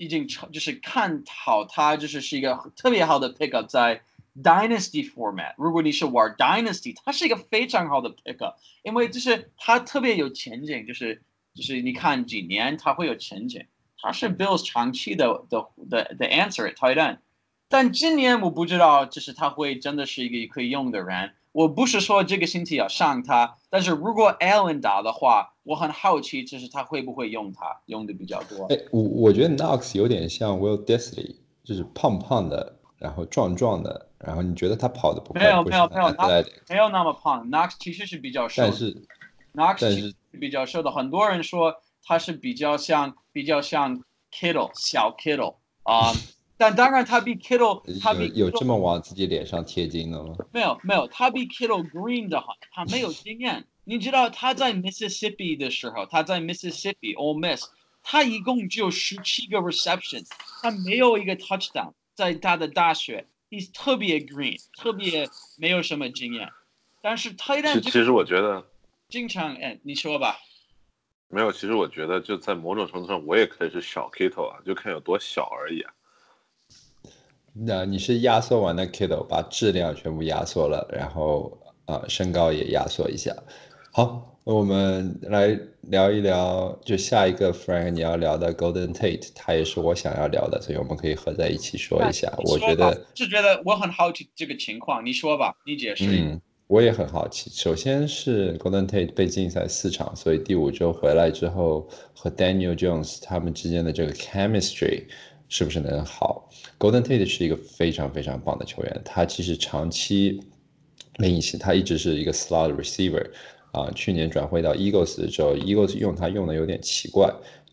已经就是看好他，就是是一个特别好的 pickup 在 dynasty format。如果你是玩 dynasty，他是一个非常好的 pickup，因为就是他特别有前景，就是就是你看几年他会有前景。他是 Bills 长期的的的的 answer tight end。但今年我不知道，就是他会真的是一个可以用的人。我不是说这个星期要上他，但是如果 Allen 打的话，我很好奇，就是他会不会用他，用的比较多。哎，我我觉得 Knox 有点像 Will Disley，就是胖胖的，然后壮壮的，然后你觉得他跑的不快？没有没有没有，Knox 没有那么胖，Knox 其实是比较瘦，但是 Knox 但是比较瘦的，很多人说他是比较像比较像 Kittle 小 Kittle 啊。但当然，他比 Kittle，他比有有这么往自己脸上贴金的吗？没有没有，他比 Kittle green 的好，他没有经验。你知道他在 Mississippi 的时候，他在 Mississippi Ole Miss，他一共只有十七个 reception，他没有一个 touchdown。在他的大学，he's 特别 green，特别没有什么经验。但是他一旦其实我觉得经常哎，你说吧。没有，其实我觉得就在某种程度上，我也可以是小 Kittle 啊，就看有多小而已啊。那你是压缩完的 Kindle，把质量全部压缩了，然后啊身高也压缩一下。好，我们来聊一聊，就下一个 Frank 你要聊的 Golden Tate，他也是我想要聊的，所以我们可以合在一起说一下。我觉得是觉得我很好奇这个情况，你说吧，你解释。嗯，我也很好奇。首先是 Golden Tate 被禁赛四场，所以第五周回来之后和 Daniel Jones 他们之间的这个 chemistry 是不是能好？Golden Tate 是一个非常非常棒的球员，他其实长期领先，他一直是一个 slot receiver，啊，去年转会到 Eagles 的时候，Eagles 用他用的有点奇怪，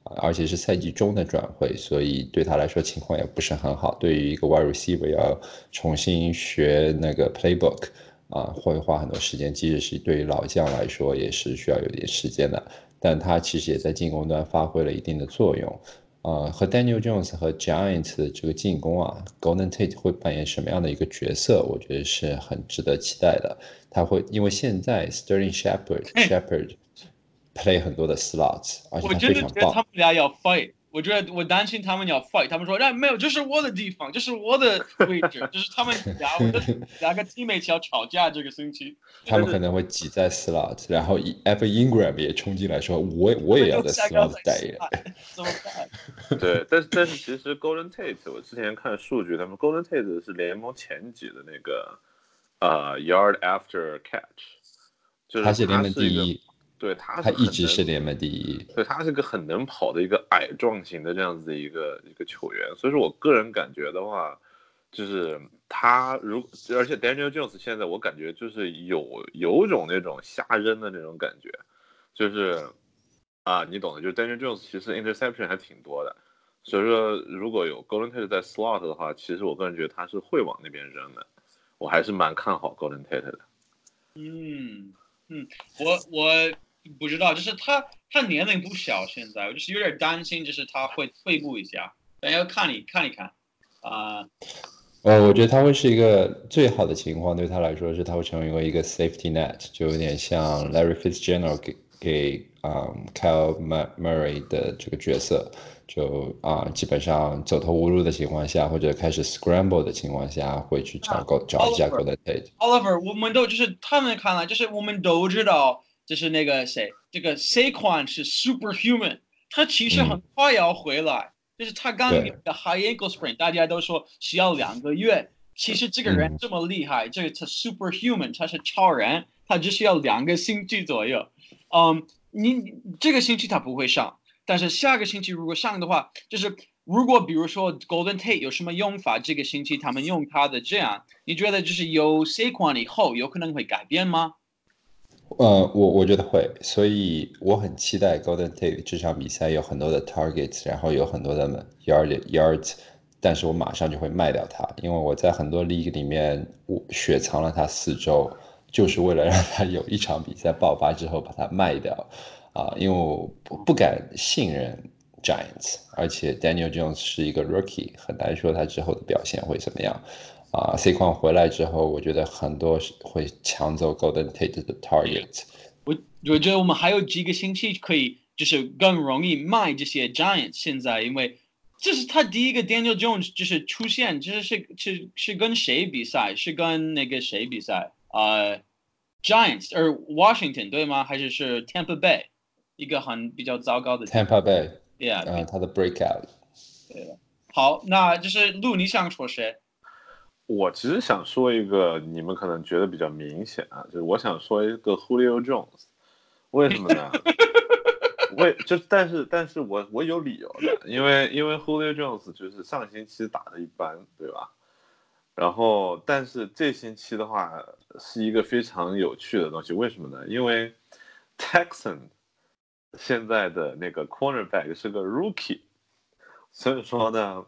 啊，而且是赛季中的转会，所以对他来说情况也不是很好。对于一个 wide receiver 要重新学那个 playbook，啊，会花很多时间，即使是对于老将来说也是需要有点时间的。但他其实也在进攻端发挥了一定的作用。呃，和 Daniel Jones 和 Giants 的这个进攻啊，Golden Tate 会扮演什么样的一个角色？我觉得是很值得期待的。他会因为现在 Sterling Shepard Shepard play 很多的 slots，而且他非常棒。我真的觉得他们俩要 fight。我觉得我担心他们要 fight，他们说，那没有，这是我的地方，这是我的位置，就是他们 俩两个 teammates 要吵架这个星期。他们可能会挤在 slot，然后 Evan Ingram 也冲进来说，我我也要在 slot 代言。怎么办？对，但是但是其实 Golden Tate，我之前看数据，他们 Golden Tate 是联盟前几的那个呃 yard after catch，就是他是联盟第一。对他，他一直是联盟第一。对他是个很能跑的一个矮壮型的这样子的一个一个球员，所以说我个人感觉的话，就是他如而且 Daniel Jones 现在我感觉就是有有种那种瞎扔的那种感觉，就是啊你懂的，就是 Daniel Jones 其实 interception 还挺多的，所以说如果有 Golden Tate 在 slot 的话，其实我个人觉得他是会往那边扔的，我还是蛮看好 Golden Tate 的。嗯嗯，我我。不知道，就是他，他年龄不小，现在我就是有点担心，就是他会退步一下。但要看你看一看，啊，呃，我觉得他会是一个最好的情况，对他来说是他会成为一个 safety net，就有点像 Larry Fitzgerald 给给啊 Kyle Murray 的这个角色，就啊基本上走投无路的情况下，或者开始 scramble 的情况下，会去找个找一下 Golden Tate。Oliver，我们都就是他们看来，就是我们都知道。就是那个谁，这个 Saquon 是 superhuman，他其实很快要回来。就是他刚有个 high ankle sprain，大家都说需要两个月。其实这个人这么厉害，这个他 superhuman，他是超人，他只需要两个星期左右。嗯，你这个星期他不会上，但是下个星期如果上的话，就是如果比如说 Golden Tate 有什么用法，这个星期他们用他的这样，你觉得就是有 Saquon 以后有可能会改变吗？呃，我我觉得会，所以我很期待 Golden Tate 这场比赛有很多的 targets，然后有很多的 yard yards，但是我马上就会卖掉他，因为我在很多 league 里面我雪藏了他四周，就是为了让他有一场比赛爆发之后把它卖掉，啊，因为我不不敢信任 Giants，而且 Daniel Jones 是一个 rookie，很难说他之后的表现会怎么样。啊，C 矿回来之后，我觉得很多会抢走 Golden Tate 的 target。我我觉得我们还有几个星期可以，就是更容易卖这些 Giants。现在因为这是他第一个 Daniel Jones 就是出现，就是是是是跟谁比赛？是跟那个谁比赛？啊，Giants 而 Washington 对吗？还是是 Tampa Bay 一个很比较糟糕的 Tampa Bay。，Yeah，呃，他的 breakout。好，那就是路，你想说谁？我其实想说一个，你们可能觉得比较明显啊，就是我想说一个 Julio Jones，为什么呢？为就但是但是我我有理由的，因为因为 Julio Jones 就是上星期打的一般，对吧？然后但是这星期的话是一个非常有趣的东西，为什么呢？因为 Texan 现在的那个 cornerback 是个 rookie，所以说呢。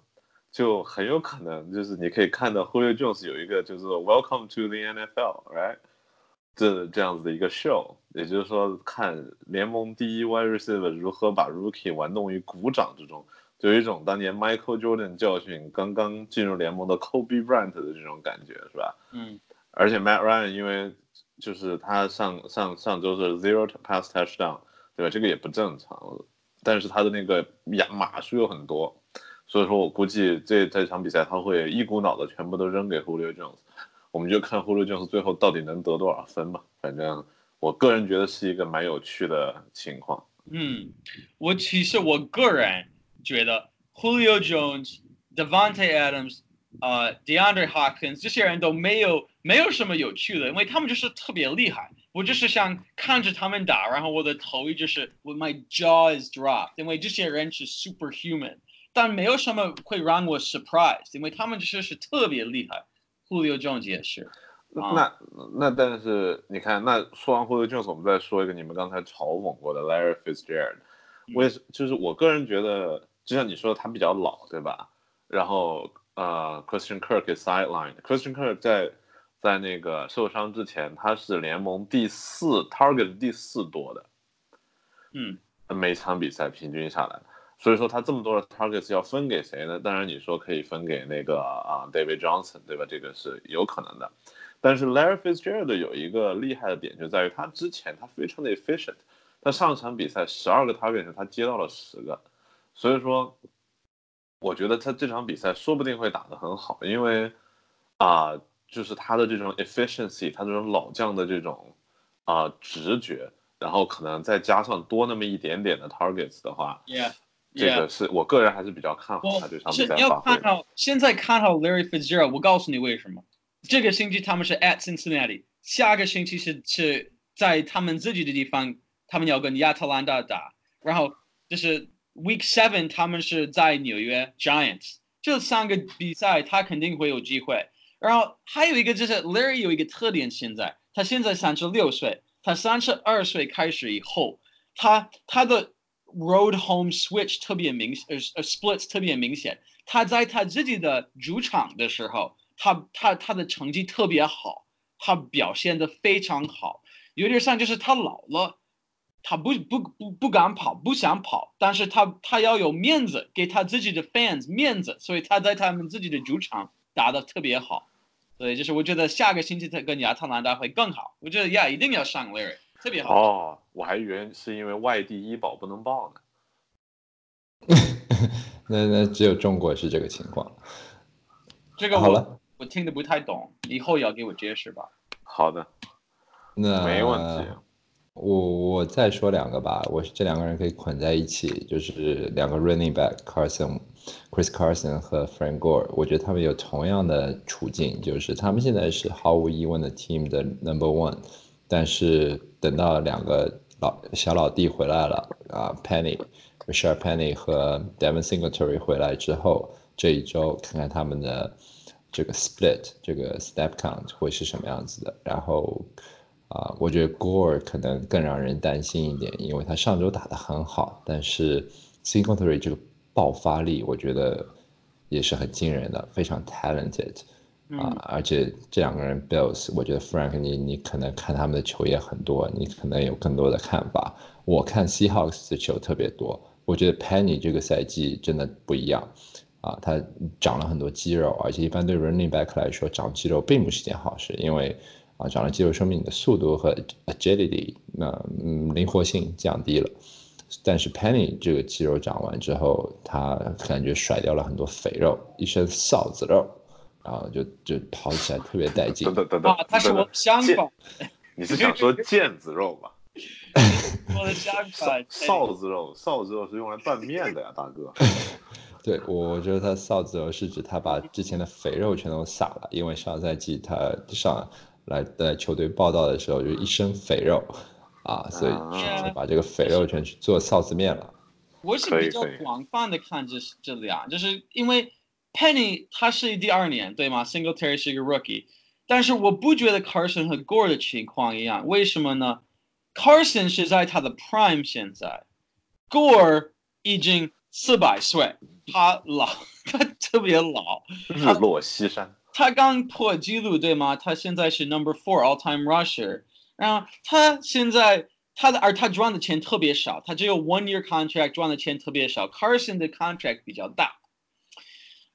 就很有可能就是你可以看到 Julio Jones 有一个就是 Welcome to the NFL，right？这这样子的一个 show，也就是说看联盟第一 wide receiver 如何把 rookie 玩弄于股掌之中，就有一种当年 Michael Jordan 教训刚刚进入联盟的 Kobe Bryant 的这种感觉，是吧？嗯。而且 Matt Ryan 因为就是他上上上周是 zero to pass touchdown，对吧？这个也不正常，但是他的那个码码数又很多。所以说我估计这这场比赛他会一股脑的全部都扔给 Julio Jones，我们就看 Julio Jones 最后到底能得多少分吧。反正我个人觉得是一个蛮有趣的情况。嗯，我其实我个人觉得 Julio Jones、Devonte Adams、呃 DeAndre Hopkins 这些人都没有没有什么有趣的，因为他们就是特别厉害。我就是想看着他们打，然后我的头就是 my jaw is dropped，因为这些人是 superhuman。但没有什么会让我 surprise，因为他们就是是特别厉害。Julio Jones 也是。那那但是你看，那说完 Julio Jones，我们再说一个你们刚才嘲讽过的 Larry Fitzgerald。为就是我个人觉得，就像你说的他比较老，对吧？然后呃，Christian Kirk is sidelined。Christian Kirk 在在那个受伤之前，他是联盟第四 target 第四多的。嗯。每场比赛平均下来。所以说他这么多的 targets 要分给谁呢？当然你说可以分给那个啊 David Johnson，对吧？这个是有可能的。但是 Larry Fitzgerald 有一个厉害的点就在于他之前他非常的 efficient，他上场比赛十二个 target 他接到了十个，所以说我觉得他这场比赛说不定会打得很好，因为啊就是他的这种 efficiency，他这种老将的这种啊直觉，然后可能再加上多那么一点点的 targets 的话，yes。这个是我个人还是比较看好他这场比赛要看好现在看好 Larry Fitzgerald，我告诉你为什么。这个星期他们是 at Cincinnati，下个星期是是在他们自己的地方，他们要跟亚特兰大打。然后就是 Week Seven，他们是在纽约 Giants。这三个比赛他肯定会有机会。然后还有一个就是 Larry 有一个特点，现在他现在三十六岁，他三十二岁开始以后，他他的。Road home switch 特别明呃呃 splits 特别明显。他在他自己的主场的时候，他他他的成绩特别好，他表现的非常好。有点像就是他老了，他不不不不敢跑，不想跑，但是他他要有面子，给他自己的 fans 面子，所以他在他们自己的主场打的特别好。所以就是我觉得下个星期他跟亚特兰大会更好。我觉得呀，一定要上 Larry。特别好哦，我还以为是因为外地医保不能报呢。那那只有中国是这个情况。这个好了，我听得不太懂，以后要给我解释吧。好的，那没问题。我我再说两个吧，我这两个人可以捆在一起，就是两个 running back Carson Chris Carson 和 Frank Gore，我觉得他们有同样的处境，就是他们现在是毫无疑问的 team 的 number one。但是等到两个老小老弟回来了啊，Penny，Richard Penny 和 Devin Singletary 回来之后，这一周看看他们的这个 split，这个 step count 会是什么样子的。然后啊，我觉得 Gore 可能更让人担心一点，因为他上周打得很好，但是 Singletary 这个爆发力，我觉得也是很惊人的，非常 talented。啊，而且这两个人，Bills，我觉得 Frank，你你可能看他们的球也很多，你可能有更多的看法。我看 Seahawks 的球特别多，我觉得 Penny 这个赛季真的不一样，啊，他长了很多肌肉，而且一般对 Running Back 来说，长肌肉并不是件好事，因为啊，长了肌肉说明你的速度和 Agility，那嗯灵活性降低了。但是 Penny 这个肌肉长完之后，他感觉甩掉了很多肥肉，一身臊子肉。然后就就跑起来特别带劲。等等等等，他是我香港。你是想说腱子肉吧？我的下臊款臊子肉，臊子肉是用来拌面的呀，大哥。对，我我觉得他臊子肉是指他把之前的肥肉全都撒了，因为上赛季他上来在球队报道的时候就一身肥肉啊，所以把这个肥肉全去做臊子面了。我是比较广泛的看这这俩，就是因为 Penny 他是第二年对吗？Singletary 是一个 rookie，但是我不觉得 Carson 和 Gore 的情况一样，为什么呢？Carson 是在他的 prime 现在，Gore 已经四百岁，他老，他特别老，日落西山，他刚破纪录对吗？他现在是 number four all time rusher，然后他现在他的而他赚的钱特别少，他只有 one year contract 赚的钱特别少，Carson 的 contract 比较大。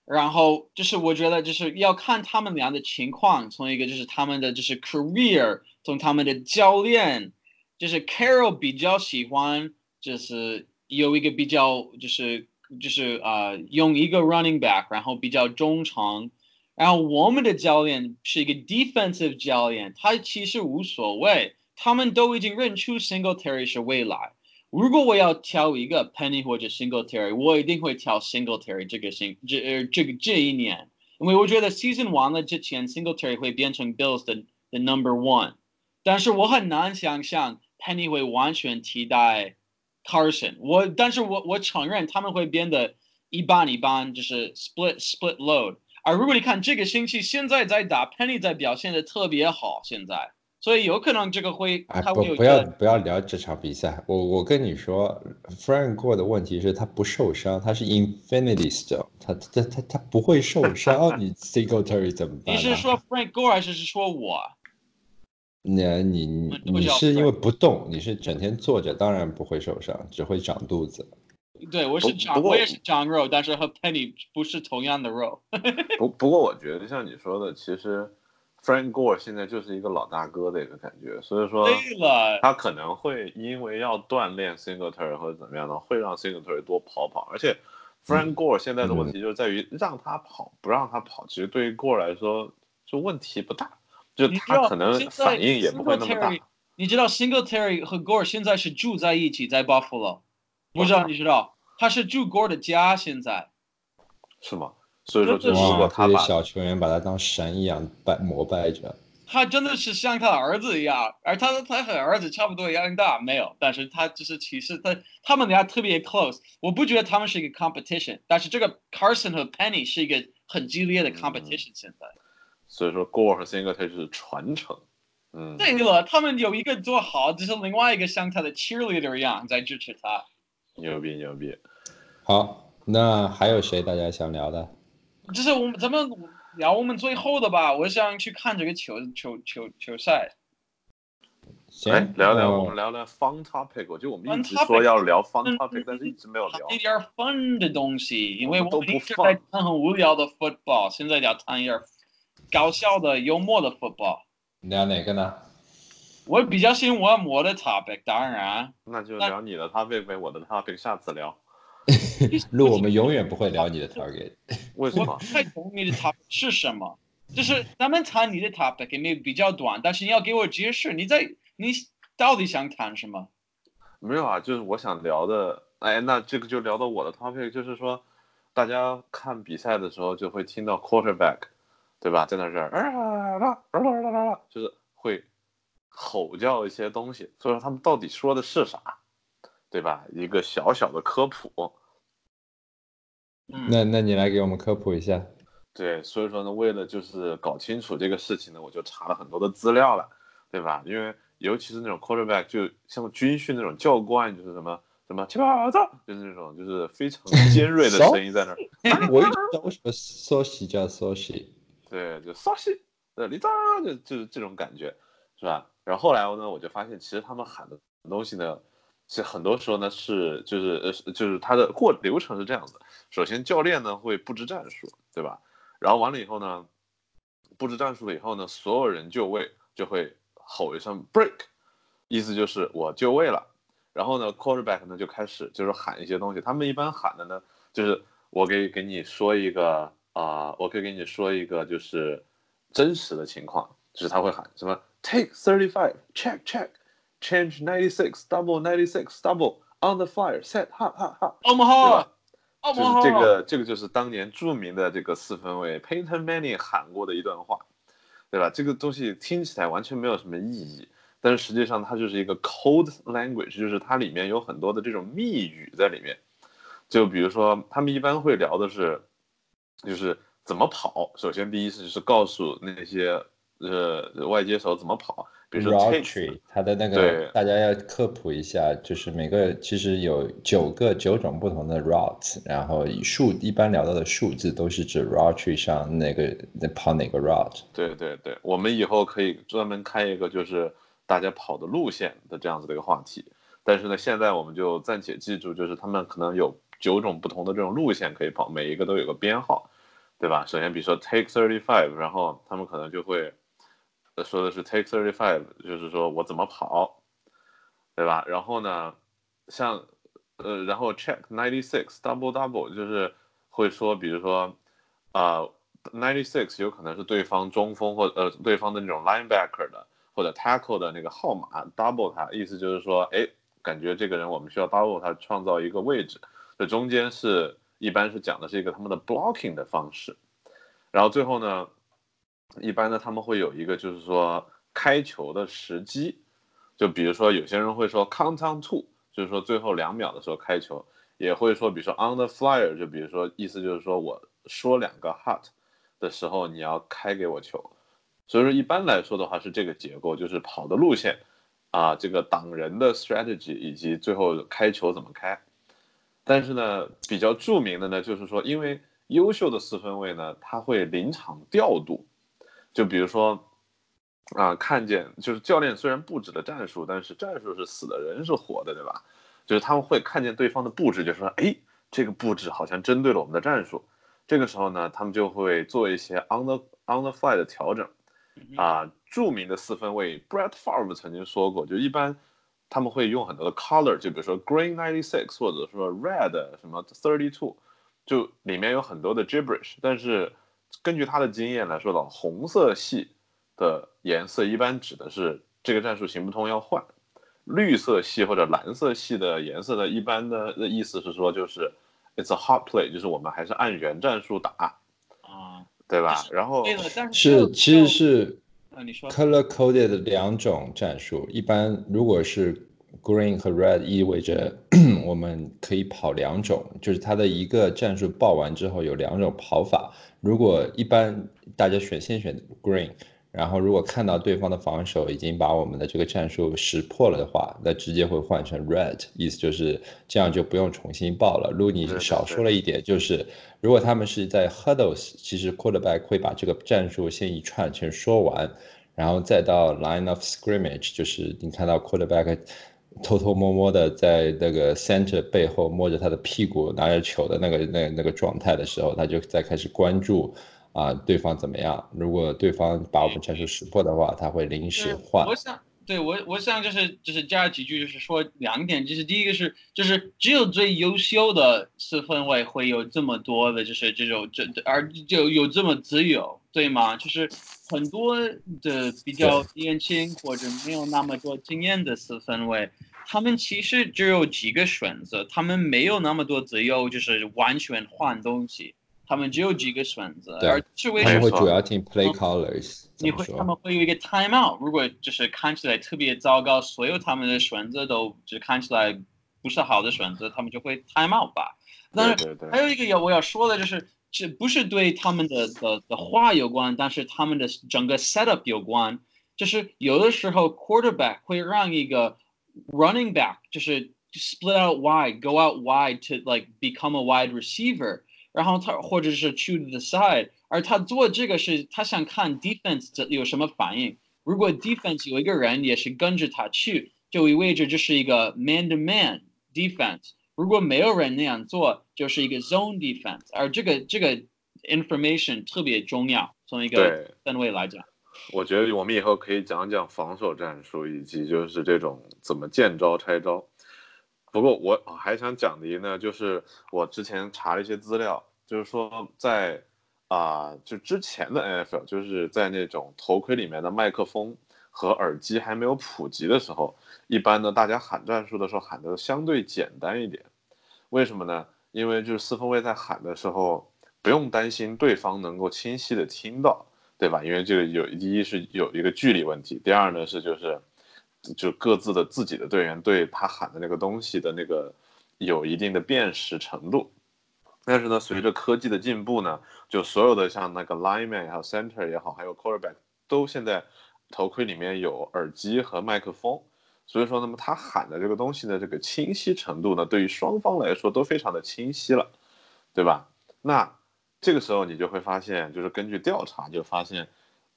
然后就是我觉得就是要看他们俩的情况，从一个就是他们的就是 career，从他们的教练，就是 Carol 比较喜欢就是有一个比较就是就是呃用一个 running back，然后比较忠诚，然后我们的教练是一个 defensive 教练，他其实无所谓，他们都已经认出 Singletary 是未来。如果我要挑一个 Penny 或者 Singletary，我一定会挑 Singletary 这个星这呃这个这一年，因为我觉得 season 完了之前 Singletary 会变成 Bills 的的 number one，但是我很难想象 Penny 会完全替代 Carson。我但是我我承认他们会变得一般一般，就是 split split load。而如果你看这个星期现在在打 Penny 在表现的特别好，现在，所以有可能这个会哎，他会有一不不要不要聊这场比赛。我我跟你说，Frank Gore 的问题是他不受伤，他是 Infinity Stone，他他他他不会受伤，你 Singletary 怎么办、啊？你是说 Frank Gore 还是是说我？你你你你是因为不动，你是整天坐着，当然不会受伤，只会长肚子。对，我是长我也是长肉，但是和 Penny 不是同样的肉。不不过我觉得像你说的，其实 Frank Gore 现在就是一个老大哥的一个感觉，所以说对了，他可能会因为要锻炼 Singletary 或者怎么样的，会让 Singletary 多跑跑，而且 Frank Gore 现在的问题就是在于让他跑不让他跑，其实对于 Gore 来说就问题不大，就他可能反应也不会那么大。你知道 Singletary 和 Gore 现在是住在一起，在 Buffalo，不知道你知道，他是住 Gore 的家现在。是吗？所以说，就真的是他把小球员把他当神一样拜膜拜着。他真的是像他儿子一样，而他他和儿子差不多一样大，没有，但是他就是其实他他们俩特别 close，我不觉得他们是一个 competition，但是这个 Carson 和 Penny 是一个很激烈的 competition 现在。所以说 Gore 和 Singletary 是传承，嗯，对了，他们有一个做好，只是另外一个像他的 cheerleader 一样在支持他。牛逼牛逼。好，那还有谁大家想聊的？这是我们咱们聊我们最后的吧，我想去看这个球球球球赛。行，哎，聊聊那我们聊聊 fun topic，我觉得我们一直说要聊 fun 嗯 topic，但是一直没有聊谈。一点 fun 的东西，因为我们一直在谈很无聊的 football，现在要谈一点搞笑的、幽默的 football。聊哪个呢？我比较喜欢我的 topic，当然，那就聊你的 topic 呗，我的 topic 下次聊。路我们永远不会聊你的 target。为什么 太懂你的 topic 是什么。就是咱们谈你的 topic 也没有比较短，但是你要给我解释，你在你到底想谈什么？没有啊，就是我想聊的。哎，那这个就聊到我的 topic，就是说，大家看比赛的时候就会听到 quarterback，对吧？在那这儿啊啦啦啦啦啦啦，就是会吼叫一些东西，所以说他们到底说的是啥，对吧？一个小小的科普。嗯，那那你来给我们科普一下。对，所以说呢，为了就是搞清楚这个事情呢，我就查了很多的资料了，对吧？因为尤其是那种 quarterback，就像军训那种教官，就是什么什么七八糟，就是那种就是非常 尖锐的声音在那儿，我一直不知道为什么 Soshi 叫 Soshi。对，就骚西，呃，李章，就就是这种感觉，是吧？然后后来呢，我就发现其实他们喊的东西呢，这很多时候呢是就是呃就是他的过流程是这样子，首先教练呢会布置战术，对吧？然后完了以后呢，布置战术了以后呢，所有人就位就会吼一声 break，意思就是我就位了。然后呢，quarterback 呢就开始就是喊一些东西，他们一般喊的呢就是我可以给你说一个啊、我可以给你说一个就是真实的情况，就是他会喊什么 take thirty five check check change ninety six double ninety six double on the fire set ha ha ha，奥马哈，？奥就马哈，是这个，这个就是当年著名的这个四分卫 Peyton Manning 喊过的一段话，对吧？这个东西听起来完全没有什么意义，但是实际上它就是一个 code language，就是它里面有很多的这种密语在里面。就比如说，他们一般会聊的是，就是怎么跑。首先，第一是是告诉那些呃外接手怎么跑，比如说 route tree，它的那个大家要科普一下，就是每个其实有九个九种不同的 route，然后以数一般聊到的数字都是指 route tree 上那个那跑哪个 route。对对对，我们以后可以专门开一个就是大家跑的路线的这样子的一个话题。但是呢，现在我们就暂且记住，就是他们可能有九种不同的这种路线可以跑，每一个都有个编号，对吧？首先，比如说 take thirty five，然后他们可能就会呃说的是 take thirty five，就是说我怎么跑，对吧？然后呢，像呃，然后 check ninety six double double，就是会说，比如说啊。ninety six 有可能是对方中锋或呃对方的那种 linebacker 的或者 tackle 的那个号码 double 他，意思就是说，哎，感觉这个人我们需要 double 他，创造一个位置。这中间是一般是讲的是一个他们的 blocking 的方式，然后最后呢，一般呢他们会有一个就是说开球的时机，就比如说有些人会说 count on two，就是说最后两秒的时候开球，也会说比如说 on the flyer，就比如说意思就是说我说两个 hot 的时候你要开给我球，所以说一般来说的话是这个结构，就是跑的路线啊，这个挡人的 strategy 以及最后开球怎么开。但是呢，比较著名的呢，就是说，因为优秀的四分卫呢，他会临场调度，就比如说啊，看见就是教练虽然布置了战术，但是战术是死的，人是活的，对吧？就是他们会看见对方的布置，就说，哎，这个布置好像针对了我们的战术。这个时候呢，他们就会做一些 on the on the fly 的调整。啊，著名的四分卫 Brett Favre 曾经说过，就一般他们会用很多的 color，就比如说 green ninety six，或者说 red 什么 thirty two，就里面有很多的 gibberish。但是根据他的经验来说的，红色系的颜色一般指的是这个战术行不通要换，绿色系或者蓝色系的颜色的，一般的的意思是说就是 it's a hot play，就是我们还是按原战术打，啊，对吧？然后是，其实是啊，你说 color coded 两种战术。一般如果是 green 和 red，意味着 我们可以跑两种，就是它的一个战术报完之后有两种跑法。如果一般大家选先选 green，然后如果看到对方的防守已经把我们的这个战术识破了的话，那直接会换成 red，意思就是这样就不用重新报了。如果你少说了一点，就是如果他们是在 huddles，其实 quarterback 会把这个战术先一串全说完，然后再到 line of scrimmage，就是你看到 quarterback 偷偷摸摸的在那个 center 背后摸着他的屁股拿着球的那个那那个状态的时候，他就在开始关注啊对方怎么样。如果对方把我们战术识破的话，他会临时对换我。想，对我我想就是就是加几句，就是说两点，就是第一个是就是只有最优秀的四分卫会有这么多的，就是这种这而就有这么自由，对吗？就是很多的比较年轻或者没有那么多经验的四分卫。他们其实只有几个选择，他们没有那么多自由，就是完全换东西。他们只有几个选择，对而是为他们会什么？主要听 play callers，怎么你会他说？们会有一个 time out，如果就是看起来特别糟糕，所有他们的选择都就看起来不是好的选择，他们就会 time out 吧。但是对对对还有一个要我要说的就是，这不是对他们的的的话有关，但是他们的整个 setup 有关。就是有的时候 quarterback 会让一个 running back 就是 split out wide, go out wide to like become a wide receiver，然后他或者是 to the side，而他做这个是他想看 defense 这有什么反应。如果 defense 有一个人也是跟着他去，就意味着这是一个 man to man defense。如果没有人那样做，就是一个 zone defense。而这个这个 information 特别重要，从一个对单位来讲。我觉得我们以后可以讲讲防守战术，以及就是这种怎么见招拆招。不过我我还想讲的一呢，就是我之前查了一些资料，就是说在啊、就之前的 NFL，就是在那种头盔里面的麦克风和耳机还没有普及的时候，一般呢大家喊战术的时候喊的相对简单一点。为什么呢？因为就是四分卫在喊的时候，不用担心对方能够清晰的听到，对吧？因为这个有第一是有一个距离问题，第二呢是就是就各自的自己的队员对他喊的那个东西的那个有一定的辨识程度。但是呢，随着科技的进步呢，就所有的像那个 lineman 也好，center 也好，还有 quarterback 都现在头盔里面有耳机和麦克风，所以说，那么他喊的这个东西呢，这个清晰程度呢，对于双方来说都非常的清晰了，对吧？那这个时候你就会发现，就是根据调查就发现，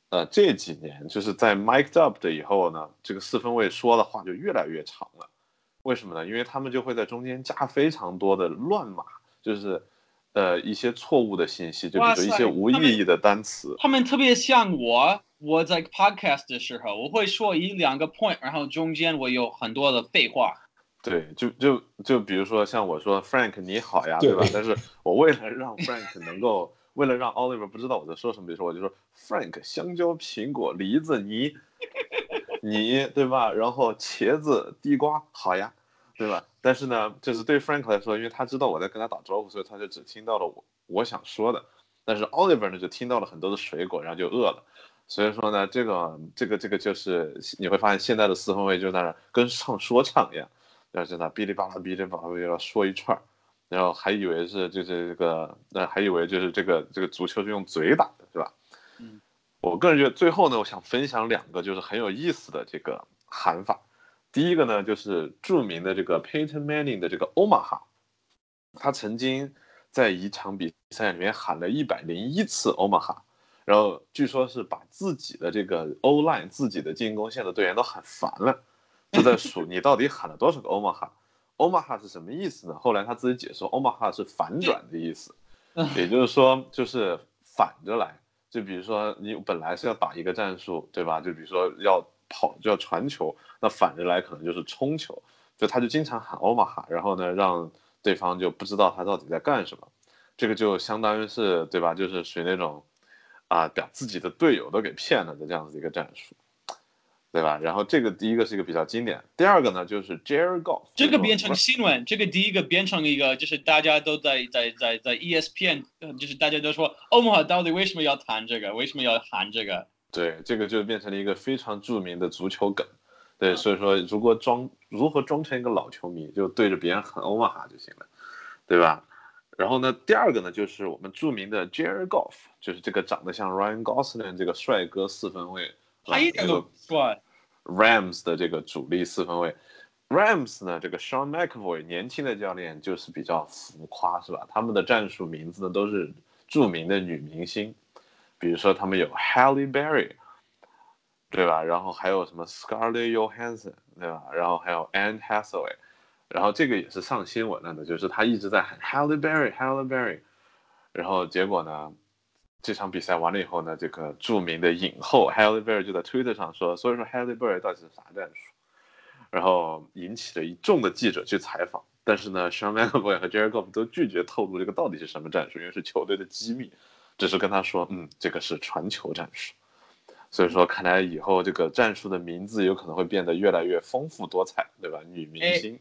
呃，这几年就是在 mic'd up 的以后呢，这个四分卫说的话就越来越长了，为什么呢？因为他们就会在中间加非常多的乱码，就是呃一些错误的信息，就比如一些无意义的单词。他们特别像我，我在 podcast 的时候，我会说一两个 point，然后中间我有很多的废话。对，就就就比如说像我说 Frank 你好呀，对对吧？但是我为了让 Frank 能够，为了让 Oliver 不知道我在说什么，比如说我就说 Frank 香蕉、苹果、梨子、泥，你对吧？然后茄子、地瓜，好呀，对吧？但是呢，就是对 Frank 来说，因为他知道我在跟他打招呼，所以他就只听到了我我想说的。但是 Oliver 呢，就听到了很多的水果，然后就饿了。所以说呢，这个这个这个就是你会发现现在的四分卫就在那跟唱说唱一样。然后在那哔哩吧啦哔哩吧啦要说一串儿，然后还以为是就是这个，呃，还以为就是这个这个足球是用嘴打的，是吧？嗯，我个人觉得最后呢，我想分享两个就是很有意思的这个喊法。第一个呢，就是著名的这个 Peyton Manning 的这个 Omaha，他曾经在一场比赛里面喊了一百零一次 Omaha，然后据说是把自己的这个 O line 自己的进攻线的队员都喊烦了。就在数你到底喊了多少个 Omaha，Omaha 是什么意思呢？后来他自己解说，Omaha 是反转的意思，也就是说就是反着来。就比如说你本来是要打一个战术，对吧？就比如说要跑就要传球，那反着来可能就是冲球。就他就经常喊 Omaha，然后呢让对方就不知道他到底在干什么。这个就相当于是对吧？就是属于那种啊，把自己的队友都给骗了的这样子一个战术。对吧？然后这个第一个是一个比较经典，第二个呢就是 Jared Goff，这个变成新闻，这个第一个变成一个就是大家都在在在在 ESPN，就是大家都说欧马到底为什么要谈这个？为什么要谈这个？对，这个就变成了一个非常著名的足球梗。对，所以说如果装如何装成一个老球迷，就对着别人喊欧马哈就行了，对吧？然后呢，第二个呢就是我们著名的 Jared Goff，就是这个长得像 Ryan Gosling 这个帅哥四分卫。他一点都不帅。Rams 的这个主力四分卫，Rams 呢，这个 Sean McVoy 年轻的教练就是比较浮夸，是吧？他们的战术名字呢都是著名的女明星，比如说他们有 Halle Berry，对吧？然后还有什么 Scarlett Johansson，对吧？然后还有 Anne Hathaway，然后这个也是上新闻了的，就是他一直在喊 Halle Berry，Halle Berry，然后结果呢？这场比赛完了以后呢，这个著名的影后 Halle Berry 就在 Twitter 上说，所以说 Halle Berry 到底是啥战术？然后引起了一众的记者去采访，但是呢，Sean McVay 和 Jared Goff 都拒绝透露这个到底是什么战术，因为是球队的机密，只是跟他说，嗯，这个是传球战术。所以说，看来以后这个战术的名字有可能会变得越来越丰富多彩，对吧？女明星。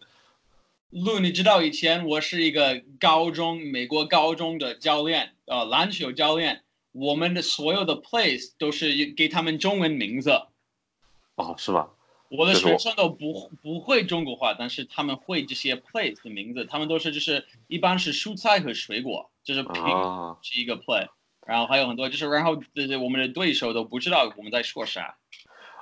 路，你知道以前我是一个高中美国高中的教练，呃，篮球教练。我们的所有的 place 都是给他们中文名字。哦，是吧？我的学生都不不会中国话，但是他们会这些 place 的名字，他们都是就是一般是蔬菜和水果，就是苹果是一个 play，、然后还有很多就是然后对对我们的对手都不知道我们在说啥。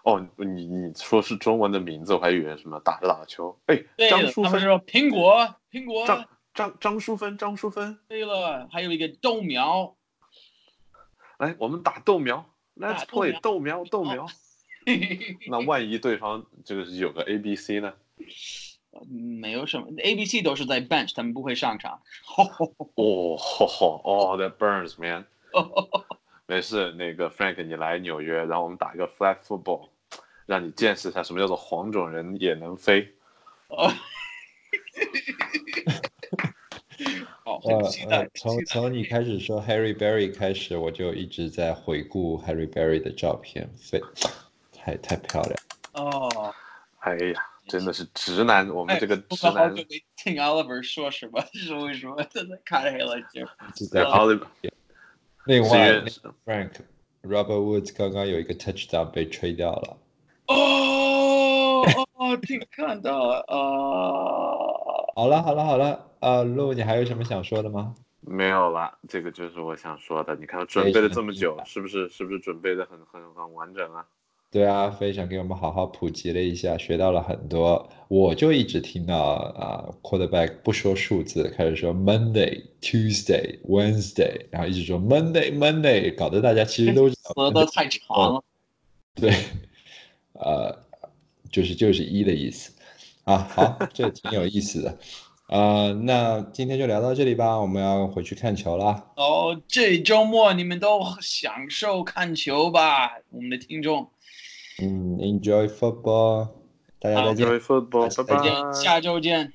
哦，你你说是中文的名字，我还以为什么打着打着球。哎，张淑芬说苹果苹果。张张张淑芬张淑芬。对了，还有一个豆苗。来，我们打豆苗，Let's play 豆苗豆苗。那万一对方这个是有个 A B C 呢？没有什么 A B C 都是在 bench，他们不会上场。哦吼吼哦，That burns man。没事，那个 Frank 你来纽约，然后我们打一个 flag football，让你见识一下什么叫做黄种人也能飞。哦。呃，从从你开始说 Harry Berry 开始，我就一直在回顾 Harry Berry 的照片，非太太漂亮。哦，哎呀，真的是直男，我们这个直男们好久没听 Oliver 说什么，说什么，真的看黑了就。是在 Oliver 另外，Frank Robert Woods 刚刚有一个 touchdown 被吹掉了。哦哦，听看到了哦。好了好了好了，呃，陆，你还有什么想说的吗？没有了，这个就是我想说的。你看，准备了这么久，是不是是不是准备的很很很完整啊？对啊，非常给我们好好普及了一下，学到了很多。我就一直听到啊，quarterback 不说数字，开始说 Monday、Tuesday、Wednesday，然后一直说 Monday、Monday，搞得大家其实都说的都太长了。对，呃，就是就是一的意思啊。好，这挺有意思的。呃，那今天就聊到这里吧，我们要回去看球了。哦，这周末你们都享受看球吧，我们的听众。嗯，Enjoy football，大家再见。Enjoy football，拜拜再见，。下周见。